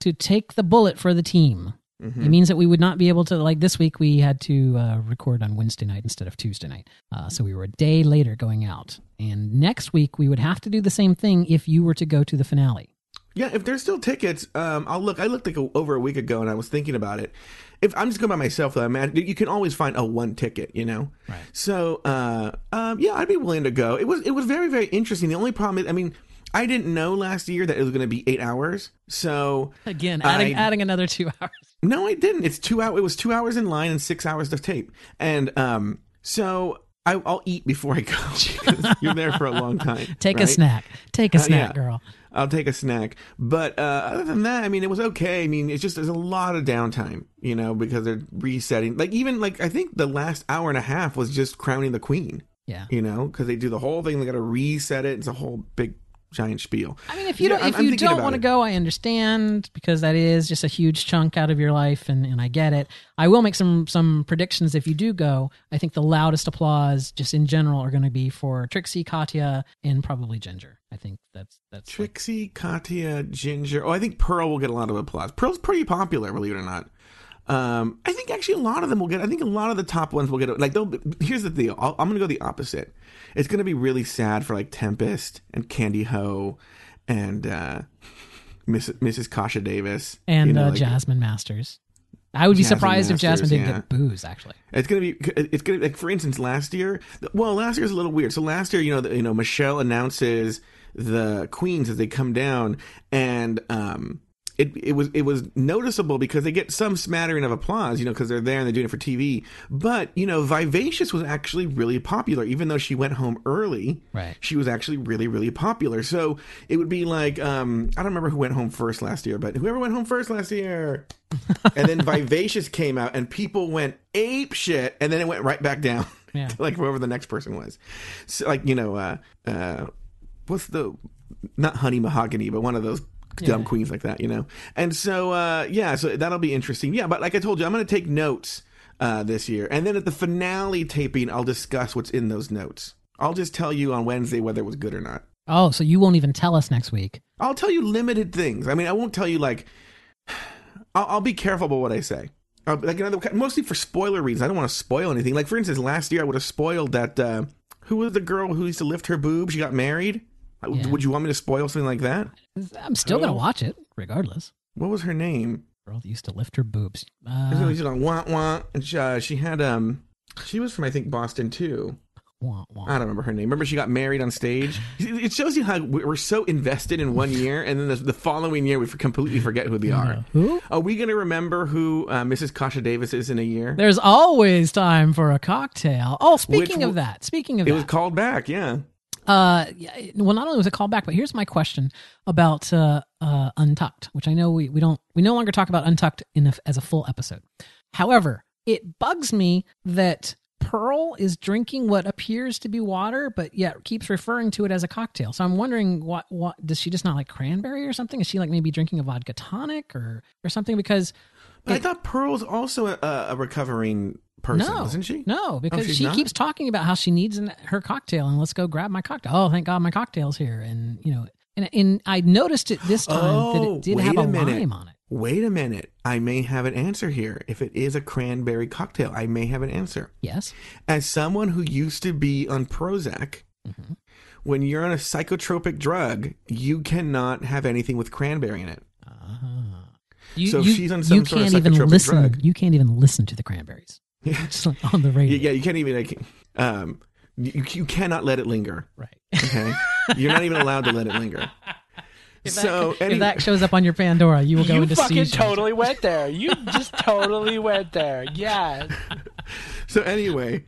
to take the bullet for the team? Mhm. It means that we would not be able to, like this week, we had to uh, record on Wednesday night instead of Tuesday night. Uh, so we were a day later going out. And next week, we would have to do the same thing if you were to go to the finale. Yeah, if there's still tickets, um, I'll look. I looked like a, over a week ago, and I was thinking about it. If I'm just going by myself, though, man, you can always find a one ticket, you know. Right. So, uh, um, yeah, I'd be willing to go. It was it was very very interesting. The only problem is, I mean, I didn't know last year that it was going to be eight hours. So Again, adding I- adding another two hours. No, I didn't. It's two hours. It was two hours in line and six hours to tape. And um, so I, I'll eat before I go. You're there for a long time. Take a snack. Take a Uh, snack, yeah. girl. I'll take a snack. But uh, other than that, I mean, it was okay. I mean, it's just there's a lot of downtime, you know, because they're resetting. Like even like I think the last hour and a half was just crowning the queen. Yeah. You know, because they do the whole thing. They got to reset it. It's a whole big giant spiel. I mean, if you don't, I'm- if I'm you thinking don't want to go, I understand because that is just a huge chunk out of your life, and, and I get it. I will make some some predictions if you do go. I think the loudest applause, just in general, are going to be for Trixie, Katya, and probably Ginger. I think that's that's Trixie, Katya, Ginger. Oh, I think Pearl will get a lot of applause. Pearl's pretty popular, believe it or not. Um, I think actually a lot of them will get. I think a lot of the top ones will get. Like, they'll. Here's the deal. I'll, I'm going to go the opposite. It's going to be really sad for like Tempest and Kandy Ho, and uh, Miss, Mrs. Kasha Davis and you know, uh, like- Jasmine Masters. I would be Jasmine surprised if Jasmine didn't yeah. get booze. Actually, It's gonna be. It's gonna like for instance, last year. Well, last year's a little weird. So last year, you know, the, you know, Michelle announces the queens as they come down, and um, it it was it was noticeable because they get some smattering of applause, you know, because they're there and they're doing it for TV. But you know, Vivacious was actually really popular, even though she went home early. Right. She was actually really really popular. So it would be like um, I don't remember who went home first last year, but whoever went home first last year and then Vivacious came out, and people went ape shit, and then it went right back down, Yeah. to like whoever the next person was. So, like you know, uh, uh, what's the not Honey Mahogany, but one of those dumb Yeah. queens like that, you know. And so, uh, yeah, so that'll be interesting. Yeah, but like I told you, I'm going to take notes uh, this year, and then at the finale taping, I'll discuss what's in those notes. I'll just tell you on Wednesday whether it was good or not. oh, so you won't even tell us next week. I'll tell you limited things. I mean, I won't tell you like. I'll, I'll be careful about what I say. Uh, like another, mostly for spoiler reasons. I don't want to spoil anything. Like for instance, last year I would have spoiled that. Uh, who was the girl who used to lift her boob? She got married. Yeah. Would you want me to spoil something like that? I'm still Oh. gonna watch it regardless. What was her name? Girl that used to lift her boobs. She Uh, wah wah. She, uh, she had um, she was from I think Boston too. wah, wah. I don't remember her name. Remember she got married on stage. It shows you how we're so invested in one year, and then the, the following year we completely forget who they are. Who? Are we going to remember who uh, Mrs. Kasha Davis is in a year? There's always time for a cocktail. Oh, speaking Which of that, speaking of It that, was called back, yeah. Uh, yeah, well, not only was it called back, but here's my question about uh, uh, Untucked, which I know we, we don't we no longer talk about Untucked in a, as a full episode. However, it bugs me that Pearl is drinking what appears to be water, but yet keeps referring to it as a cocktail. So I'm wondering what what does she just not like cranberry or something? Is she like maybe drinking a vodka tonic or or something? Because But I thought Pearl's also a, a recovering person, no, wasn't she? No, because she's she not? keeps talking about how she needs an, her cocktail and let's go grab my cocktail. Oh, thank God my cocktail's here. And you know, and, and I noticed it this time that Oh, it did wait have a, minute. lime on it. Wait a minute. I may have an answer here. If it is a cranberry cocktail, I may have an answer. Yes. As someone who used to be on Prozac, Mm-hmm. when you're on a psychotropic drug, you cannot have anything with cranberry in it. You, So you, she's on some you sort of can't even psychotropic listen. drug- You can't even listen to the cranberries. Just like on the radio. Yeah, you can't even like um you, you cannot let it linger. Right. Okay. You're not even allowed to let it linger. If that, so if any- that shows up on your Pandora, you will go you into fucking seizures. totally went there. You just totally went there. Yeah. so anyway,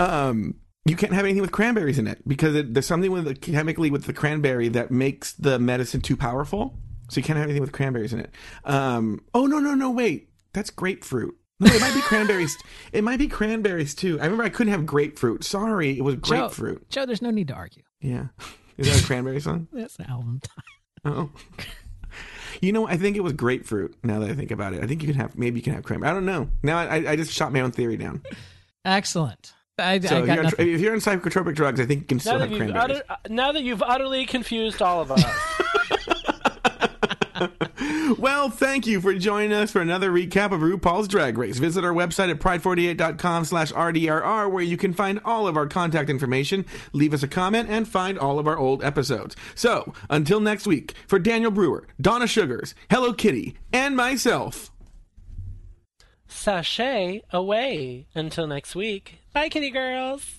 um you can't have anything with cranberries in it because it, there's something with the, chemically with the cranberry that makes the medicine too powerful. So you can't have anything with cranberries in it. Um oh no no no wait. That's grapefruit. No, it might be cranberries. It might be cranberries too. I remember I couldn't have grapefruit. Sorry, it was grapefruit. Joe, there's no need to argue. Yeah. Is that a cranberry song? That's an album. Title. Oh. You know, I think it was grapefruit. Now that I think about it, I think you can have maybe you can have cranberry. I don't know. Now I, I just shot my own theory down. Excellent. I, So I if you're, on, if you're on psychotropic drugs, I think you can still that, have cranberries. utter, uh, now that you've utterly confused all of us. Well, thank you for joining us for another recap of RuPaul's Drag Race. Visit our website at pride48.com slash RDRR where you can find all of our contact information, leave us a comment, and find all of our old episodes. So, until next week, for Daniel Brewer, Donna Sugars, Hello Kitty, and myself, Sashay away. Until next week. Bye, kitty girls.